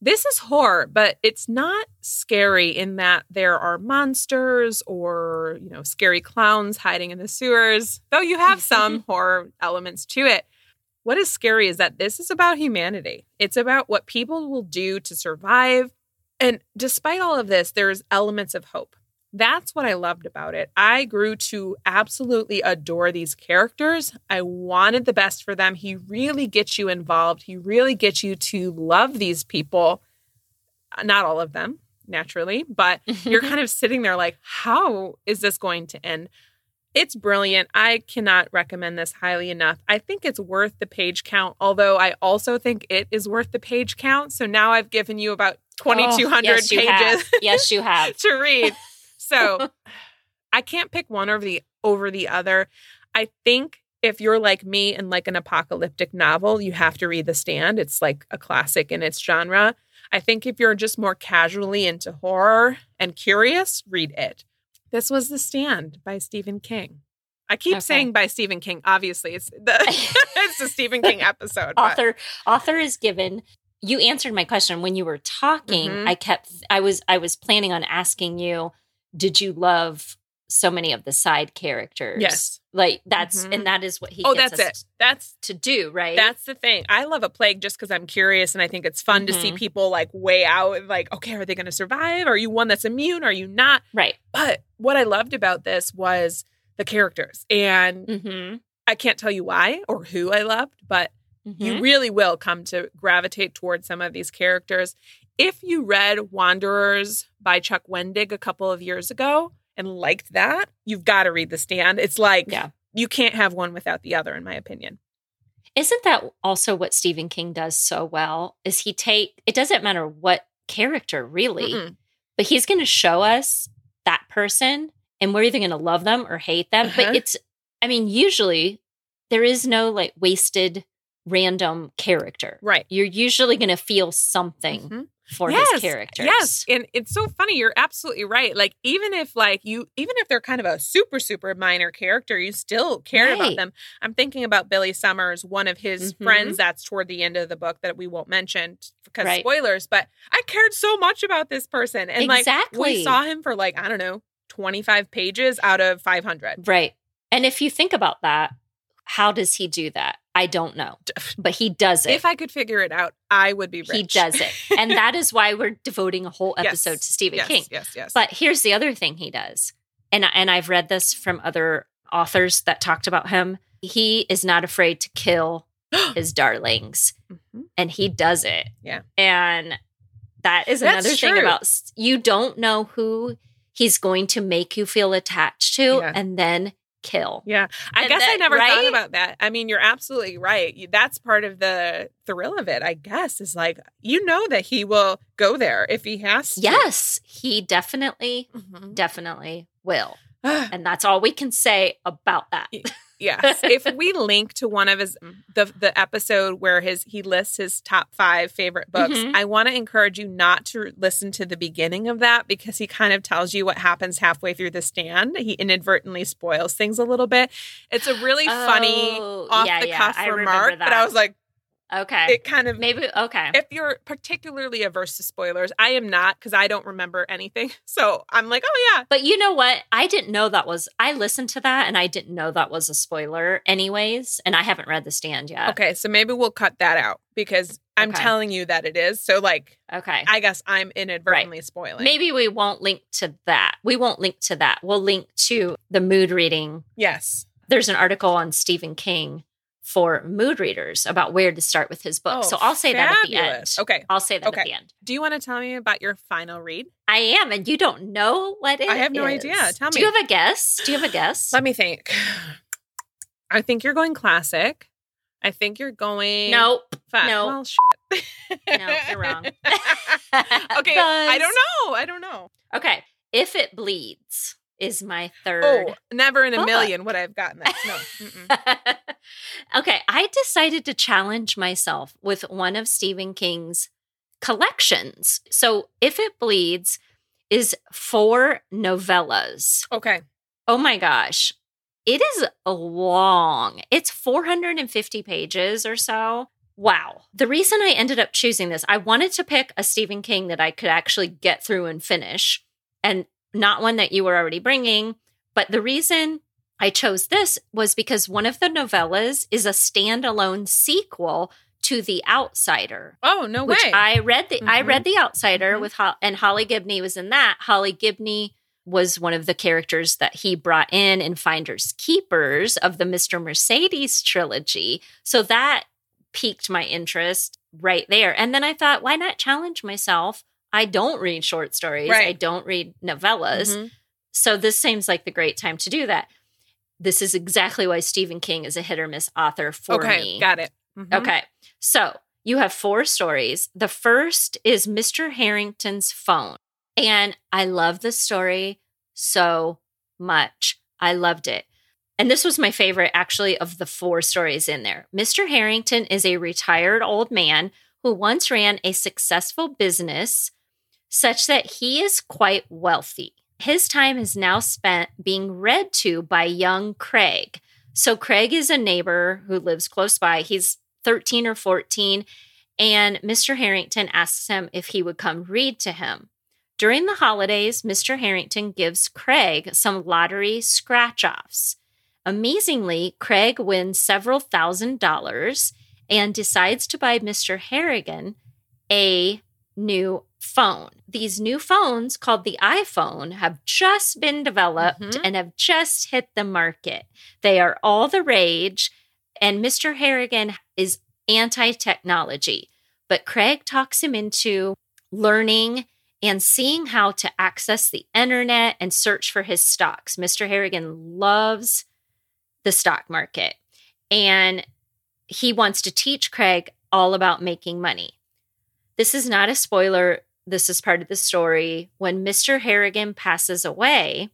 A: This is horror, but it's not scary in that there are monsters or, you know, scary clowns hiding in the sewers, though you have some horror elements to it. What is scary is that this is about humanity. It's about what people will do to survive. And despite all of this, there's elements of hope. That's what I loved about it. I grew to absolutely adore these characters. I wanted the best for them. He really gets you involved. He really gets you to love these people Not all of them, naturally, but you're kind of sitting there like, how is this going to end? It's brilliant. I cannot recommend this highly enough. I think it's worth the page count, although I also think it is worth the page count. So now I've given you about 2,200
B: Oh, yes, have.
A: pages
B: Yes, you have.
A: to read. So I can't pick one over the over the other. I think if you're like me and like an apocalyptic novel, you have to read The Stand. It's like a classic in its genre. I think if you're just more casually into horror and curious, read it. This was The Stand by Stephen King. I keep
B: Okay.
A: saying by Stephen King. Obviously, it's the it's the Stephen King episode. but-
B: author author is given you answered my question when you were talking
A: Mhm.
B: i kept i was i was planning on asking you did you love so many of the side characters
A: Yes.
B: like that's
A: Mhm.
B: and that is what he
A: Oh,
B: gets
A: that's it. That's
B: to do right
A: That's the thing. I love a plague just because I'm curious and I think it's fun to see
B: Mhm.
A: people like weigh out like, okay, are they going to survive? Are you one that's immune? Are you not?
B: right
A: But what I loved about this was the characters. And
B: mm-hmm.
A: I can't tell you why or who I loved, but
B: Mm-hmm.
A: you really will come to gravitate towards some of these characters. If you read Wanderers by Chuck Wendig a couple of years ago and liked that, you've got to read The Stand. It's like
B: Yeah.
A: you can't have one without the other, in my opinion.
B: isn't that also what stephen king does so well is he take it doesn't matter what character really
A: Mm-mm.
B: but he's going to show us that person and we're either going to love them or hate them
A: Uh-huh.
B: but it's i mean usually there is no like wasted random character
A: Right.
B: you're usually going to feel something
A: Mhm.
B: For
A: Yes,
B: his characters
A: Yes, and it's so funny. You're absolutely right. Like even if like you, even if they're kind of a super super minor character, you still cared about them. I'm thinking about Billy Summers, one of his
B: Mhm.
A: friends. That's toward the end of the book that we won't mention because
B: Right.
A: spoilers. But I cared so much about this person, and like
B: Exactly.
A: we saw him for like I don't know, 25 pages out of 500.
B: right and if you think about that how does he do that i don't know but he does it
A: If I could figure it out, I would be rich.
B: he does it and that is why we're devoting a whole
A: Yes.
B: episode to stephen
A: yes,
B: king
A: Yes, yes. Yes.
B: But here's the other thing he does. And and I've read this from other authors that talked about him. He is not afraid to kill his darlings
A: Mhm.
B: and he does it.
A: Yeah.
B: And that is
A: That's
B: another thing about you don't know who he's going to make you feel attached to
A: Yeah.
B: and then kill.
A: Yeah. I
B: And
A: guess I
B: that-
A: never thought about that. I mean, you're absolutely right. That's part of the thrill of it, I guess, is like, you know, that he will go there if he has to.
B: Yes, he definitely
A: Mhm.
B: definitely will. And that's all we can say about that.
A: Yes. If we link to one of his, the, the episode where his, he lists his top five favorite books,
B: Mhm.
A: I want to encourage you not to listen to the beginning of that because he kind of tells you what happens halfway through the stand. He inadvertently spoils things a little bit. It's a really funny,
B: Oh,
A: off
B: yeah,
A: the
B: yeah,
A: cuff
B: remember
A: remark, but
B: that.
A: I was like,
B: Okay.
A: it kind of
B: Maybe okay.
A: if you're particularly averse to spoilers, I am not because I don't remember anything. So I'm like, oh yeah,
B: But you know what? I didn't know that was. I listened to that and I didn't know that was a spoiler, anyways. And I haven't read The Stand yet.
A: okay. So maybe we'll cut that out because I'm
B: Okay.
A: telling you that it is. So like,
B: Okay.
A: I guess I'm inadvertently spoiling.
B: Maybe we won't link to that. We won't link to that. We'll link to the mood reading.
A: yes.
B: There's an article on Stephen King for mood readers about where to start with his book.
A: Oh,
B: so I'll say that at the end.
A: Okay.
B: I'll say that
A: Okay.
B: at the end.
A: Do you want to tell me about your final read?
B: I am, and you don't know what it
A: I have no
B: is.
A: idea. Tell me.
B: Do you have a guess? Do you have a guess?
A: Let me think. I think you're going classic. I think you're going.
B: nope.
A: Fun.
B: no.
A: Well, sh-
B: No, you're wrong.
A: okay. I don't know. I don't know.
B: Okay. If it bleeds is my third.
A: Oh, never in a
B: book.
A: million would I have gotten that. No.
B: Okay, I decided to challenge myself with one of Stephen King's collections. So, If It Bleeds is four novellas.
A: Okay.
B: Oh my gosh. It is long. It's 450 pages or so. Wow. The reason I ended up choosing this, I wanted to pick a Stephen King that I could actually get through and finish, and not one that you were already bringing. But the reason I chose this was because one of the novellas is a standalone sequel to The Outsider
A: Oh no
B: which
A: way.
B: I read the I
A: Mhm.
B: read The Outsider
A: Mhm.
B: with Ho- and Holly Gibney was in that. Holly Gibney was one of the characters that he brought in in Finders Keepers of the Mr. Mercedes trilogy. So that piqued my interest right there. And then I thought, why not challenge myself? I don't read short stories. I don't read novellas.
A: Mhm.
B: So this seems like the great time to do that. This is exactly why Stephen King is a hit or miss author for
A: Okay,
B: me.
A: got it. Mhm.
B: Okay. So you have four stories. The first is Mr. Harrington's phone. And I love this story so much. I loved it. And this was my favorite, actually, of the four stories in there. Mr. Harrington is a retired old man who once ran a successful business such that he is quite wealthy. His time is now spent being read to by young Craig. So, Craig is a neighbor who lives close by. He's 13 or 14, and Mr. Harrington asks him if he would come read to him. During the holidays, Mr. Harrington gives Craig some lottery scratch offs. Amazingly, Craig wins several thousand dollars and decides to buy Mr. Harrigan a new phone. These new phones, called the iPhone, have just been developed
A: Mhm.
B: and have just hit the market. They are all the rage, and Mr. Harrigan is anti technology. But Craig talks him into learning and seeing how to access the internet and search for his stocks. Mr. Harrigan loves the stock market and he wants to teach Craig all about making money. This is not a spoiler. This is part of the story. When Mr. Harrigan passes away,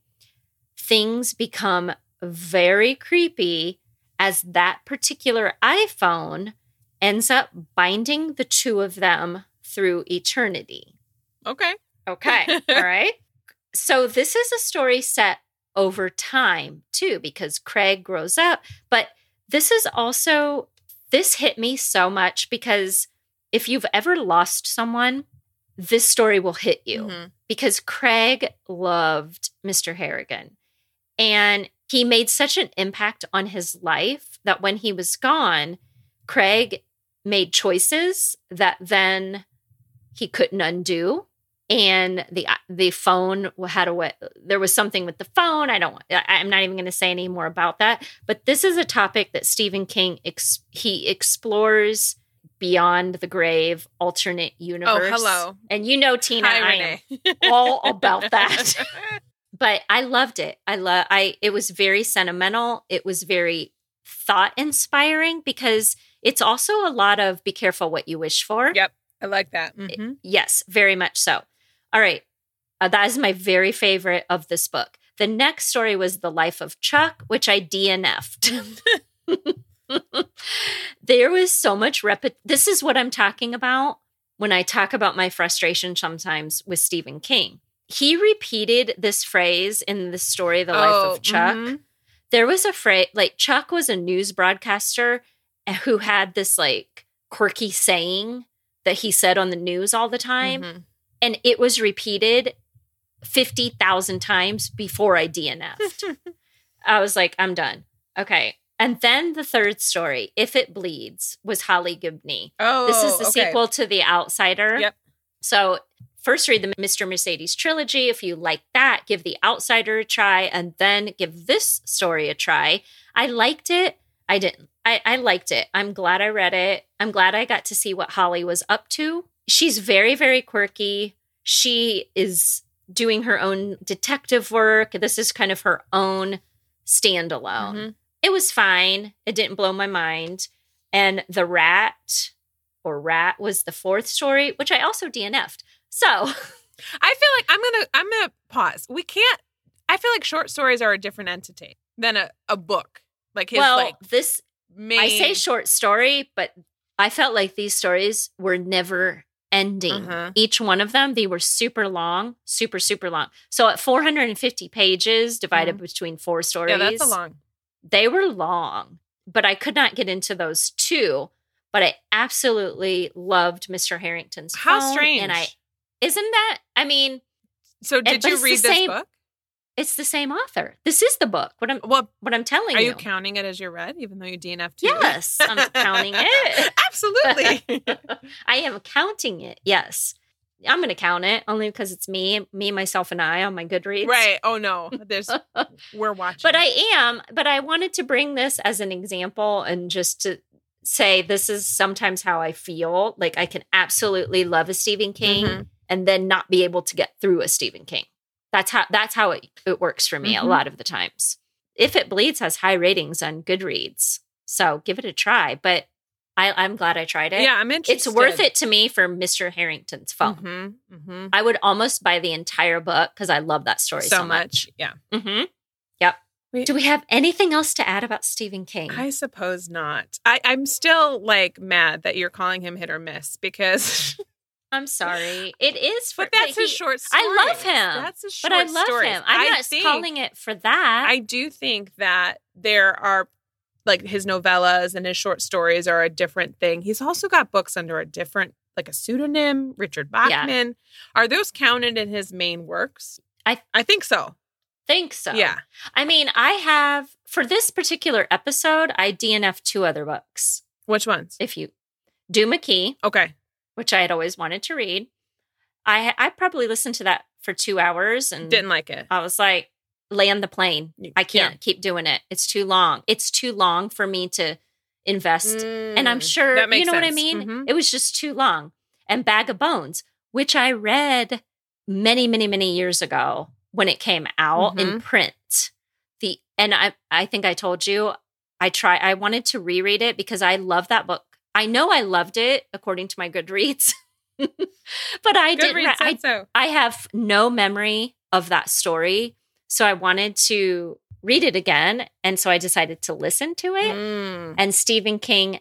B: things become very creepy as that particular iPhone ends up binding the two of them through eternity.
A: Okay.
B: Okay. All right. So this is a story set over time too, because Craig grows up. But this is also, this hit me so much because if you've ever lost someone, this story will hit you
A: Mhm.
B: because Craig loved Mr. Harrigan. And he made such an impact on his life that when he was gone, Craig made choices that then he couldn't undo. And the the phone had a way. There was something with the phone. I don't. I- I'm not even going to say any more about that. But this is a topic that Stephen King ex, he explores beyond the grave, alternate universe.
A: Oh,
B: universe.
A: hello.
B: And you know, Tina,
A: Hi,
B: I am all about that. but I loved it. I love I it was very sentimental. It was very thought inspiring because it's also a lot of be careful what you wish for.
A: Yep. I like that. Mhm.
B: Yes, very much so. All right. Uh, that is my very favorite of this book. The next story was The Life of Chuck, which I DNF'd. there was so much repet. This is what I'm talking about when I talk about my frustration sometimes with Stephen King. He repeated this phrase in the story, The Life
A: Oh,
B: of Chuck.
A: mhm.
B: There was a phrase, like Chuck was a news broadcaster who had this like quirky saying that he said on the news all the time
A: Mhm.
B: and it was repeated 50,000 times before I DNF'd. I was like, I'm done. Okay. And then the third story, If It Bleeds, was Holly Gibney.
A: Oh,
B: This is the
A: okay.
B: sequel to The Outsider.
A: Yep.
B: So, first read the Mr. Mercedes trilogy. If you like that, give The Outsider a try and then give this story a try. I liked it. I didn't. I, I liked it. I'm glad I read it. I'm glad I got to see what Holly was up to. She's very, very quirky. She is doing her own detective work. This is kind of her own standalone.
A: Mhm.
B: It was fine. It didn't blow my mind. And the rat or rat was the fourth story, which I also DNF'd. So
A: I feel like I'm gonna I'm gonna pause. We can't. I feel like short stories are a different entity than a, a book. Like his
B: well,
A: like
B: this
A: main.
B: I say short story, but I felt like these stories were never ending.
A: Mhm.
B: Each one of them, they were super long, super, super long. So at 450 pages divided between four stories,
A: Mm-hmm. yeah, that's a long.
B: They were long, but I could not get into those two. But I absolutely loved Mr. Harrington's
A: How
B: phone,
A: strange.
B: And I isn't that? I mean,
A: So eh, did
B: but
A: you read this
B: same-
A: book?
B: it's the same author. This is the book. What I'm
A: Well,
B: what I'm telling
A: are
B: you.
A: Are you counting it as your read, even though you DNF?
B: Yes, I'm counting it.
A: Absolutely.
B: I am counting it. Yes. I'm going to count it only because it's me, me, myself, and I on my Goodreads.
A: right. Oh no. There's we're watching.
B: But I am, but I wanted to bring this as an example and just to say this is sometimes how I feel. Like I can absolutely love a Stephen King
A: Mhm.
B: and then not be able to get through a Stephen King. That's how that's how it, it works for me
A: Mhm.
B: a lot of the times. If It Bleeds has high ratings on Goodreads. So give it a try. But I, I'm glad I tried it.
A: Yeah, I'm interested.
B: It's worth it to me for Mr. Harrington's phone.
A: Mm-hmm, mm-hmm.
B: I would almost buy the entire book because I love that story so,
A: So much. Yeah.
B: Mm-hmm. Yep.
A: Wait.
B: Do we have anything else to add about Stephen King?
A: I suppose not. I, I'm still like mad that you're calling him hit or miss because
B: I'm sorry. It is for
A: but that's
B: he-
A: his short story.
B: I love him,
A: That's
B: a
A: short story.
B: But I love
A: stories.
B: him. I'm
A: I
B: not
A: think-
B: calling it for that.
A: I do think that there are like his novellas and his short stories are a different thing. He's also got books under a different like a pseudonym, Richard
B: Yeah.
A: Bachman. Are those counted in his main works?
B: I-
A: I think so.
B: think so.
A: Yeah.
B: I mean, I have for this particular episode, I DNF two other books.
A: Which ones?
B: If you do McKee,
A: Okay.
B: which I had always wanted to read, I I probably listened to that for two hours and
A: Didn't like it.
B: I was like, land the plane. I can't keep doing it. It's too long. It's too long for me to invest. and I'm
A: Mm,
B: sure, you know what I
A: sense.
B: mean?
A: Mhm.
B: It was just too long. And Bag of Bones, which I read many, many, many years ago when it came out in
A: Mm-hmm.
B: print. The and I I think I told you I try I wanted to reread it because I love that book. I know I loved it according to my Goodreads. but I didn't I
A: so.
B: I have no memory of that story. So I wanted to read it again. And so I decided to listen to it.
A: Mm.
B: And Stephen King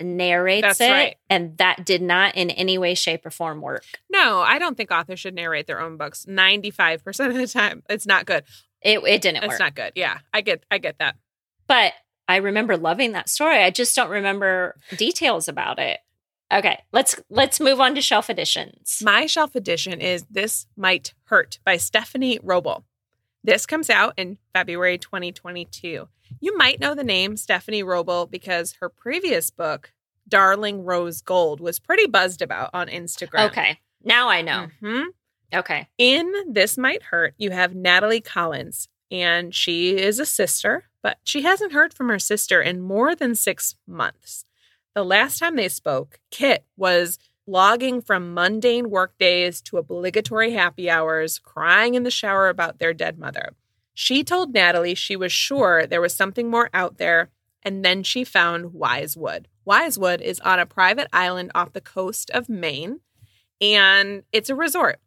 B: narrates
A: That's
B: it.
A: right.
B: And that did not in any way, shape, or form work.
A: No, I don't think authors should narrate their own books. Ninety-five percent of the time, it's not good.
B: It, it didn't
A: It's
B: work.
A: not good. Yeah, I get, I get that.
B: but I remember loving that story. I just don't remember details about it. Okay, let's let's move on to shelf editions.
A: My shelf edition is "This Might Hurt" by Stephanie Wrobel. This comes out in February 2022. You might know the name Stephanie Wrobel because her previous book, "Darling Rose Gold," was pretty buzzed about on Instagram.
B: Okay, now I know.
A: Mhm.
B: Okay.
A: In This Might Hurt, you have Natalie Collins, and she is a sister, but she hasn't heard from her sister in more than six months. The last time they spoke, Kit was logging from mundane work days to obligatory happy hours, crying in the shower about their dead mother. She told Natalie she was sure there was something more out there, and then she found Wisewood. Wisewood is on a private island off the coast of Maine, and it's a resort.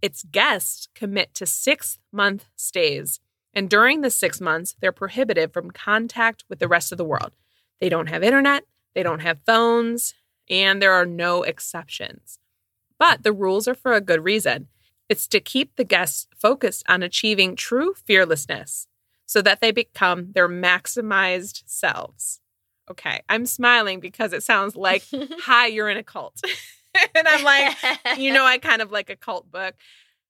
A: Its guests commit to six month stays. And during the six months, they're prohibited from contact with the rest of the world. They don't have internet, they don't have phones, and there are no exceptions. But the rules are for a good reason. It's to keep the guests focused on achieving true fearlessness so that they become their maximized selves. Okay, I'm smiling because it sounds like, hi, you're in a cult. and I'm like, you know, I kind of like a cult book.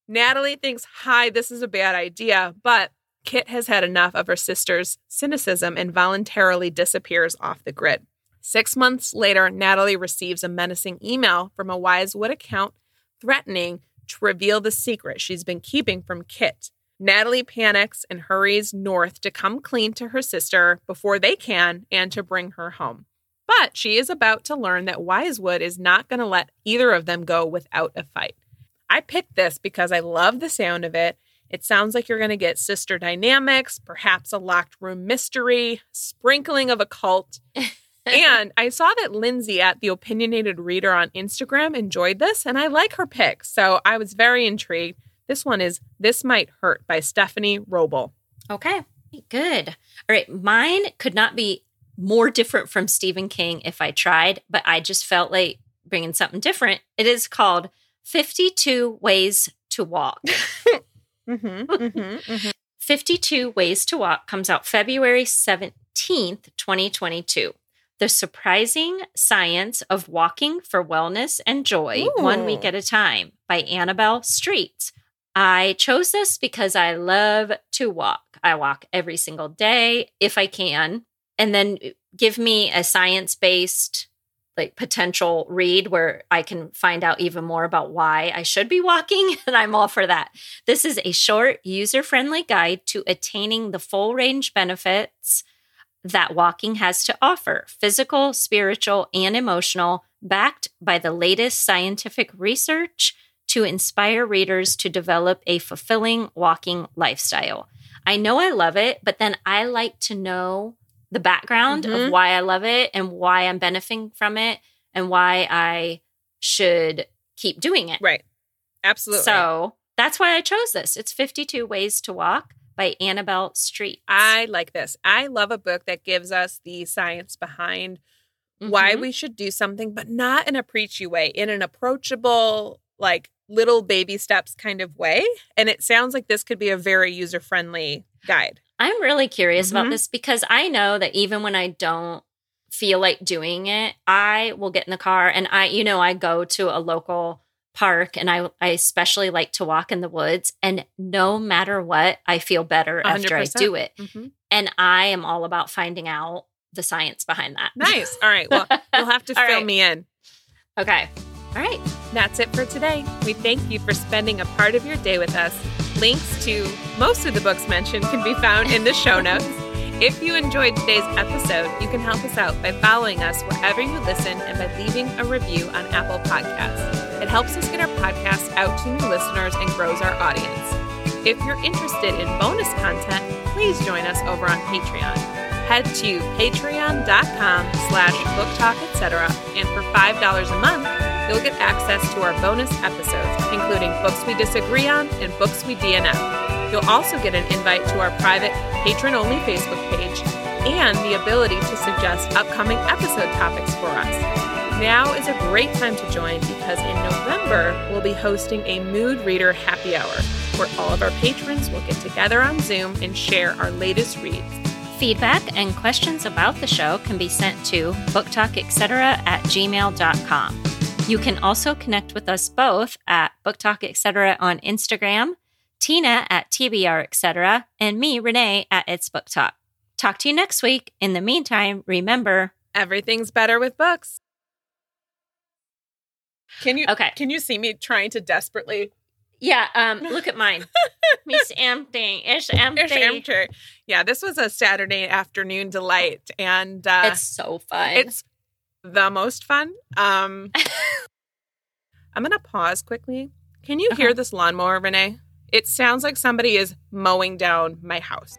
A: Natalie thinks, hi, this is a bad idea, but Kit has had enough of her sister's cynicism and voluntarily disappears off the grid. Six months later, Natalie receives a menacing email from a Wisewood account threatening to reveal the secret she's been keeping from Kit. Natalie panics and hurries north to come clean to her sister before they can and to bring her home. But she is about to learn that Wisewood is not going to let either of them go without a fight. I picked this because I love the sound of it. It sounds like you're going to get sister dynamics, perhaps a locked room mystery, sprinkling of a cult. and I saw that Lindsay at the Opinionated Reader on Instagram enjoyed this, and I like her pick. So I was very intrigued. This one is This Might Hurt by Stephanie Wrobel.
B: Okay, good. All right, mine could not be more different from Stephen King if I tried, but I just felt like bringing something different. It is called 52 Ways to Walk.
A: Mm-hmm, mm-hmm,
B: 52 Ways to Walk comes out February 17th, 2022. The surprising science of walking for wellness and joy, one week at a time by Annabel Street. I chose this because I love to walk. I walk every single day if I can. And then uh, give me a science based like potential read where I can find out even more about why I should be walking. And I'm all for that. This is a short, user friendly guide to attaining the full range benefits that walking has to offer physical, spiritual, and emotional, backed by the latest scientific research to inspire readers to develop a fulfilling walking lifestyle. I know I love it, but then I like to know the background
A: Mhm.
B: of why I love it and why I'm benefiting from it and why I should keep doing it.
A: Right. Absolutely.
B: So that's why I chose this. It's 52 Ways to Walk by Annabel Street.
A: I like this. I love a book that gives us the science behind why
B: Mhm.
A: we should do something, but not in a preachy way, in an approachable, like little baby steps kind of way. And it sounds like this could be a very user friendly guide.
B: I'm really curious about
A: Mhm.
B: this because I know that even when I don't feel like doing it, I will get in the car and I, you know, I go to a local park and I, I especially like to walk in the woods. And no matter what, I feel better after I do it.
A: Mhm.
B: And I am all about finding out the science behind that.
A: Nice. All right. Well, you'll have to fill
B: right.
A: me in.
B: Okay. All right.
A: That's it for today. We thank you for spending a part of your day with us. Links to most of the books mentioned can be found in the show notes. If you enjoyed today's episode, you can help us out by following us wherever you listen and by leaving a review on Apple Podcasts. It helps us get our podcast out to new listeners and grows our audience. If you're interested in bonus content, please join us over on Patreon. Head to patreon.com slash booktalk, etc. and for $5 a month, you'll get access to our bonus episodes, including books we disagree on and books we DNF. You'll also get an invite to our private patron only Facebook page and the ability to suggest upcoming episode topics for us. Now is a great time to join because in November, we'll be hosting a mood reader happy hour where all of our patrons will get together on Zoom and share our latest reads.
B: Feedback and questions about the show can be sent to booktalketc at gmail.com. You can also connect with us both at Book Talk etc. on Instagram, Tina at TBR etc., and me, Renee, at It's Book Talk. Talk to you next week. In the meantime, remember
A: Everything's better with books. Can you
B: Okay.
A: can you see me trying to desperately
B: Yeah, um, look at mine. it's empty. It's empty.
A: Ish amateur. Yeah, this was a Saturday afternoon delight, and uh,
B: It's so fun.
A: it's the most fun. Um, I'm gonna pause quickly. Can you hear this lawnmower, Renee? It sounds like somebody is mowing down my house.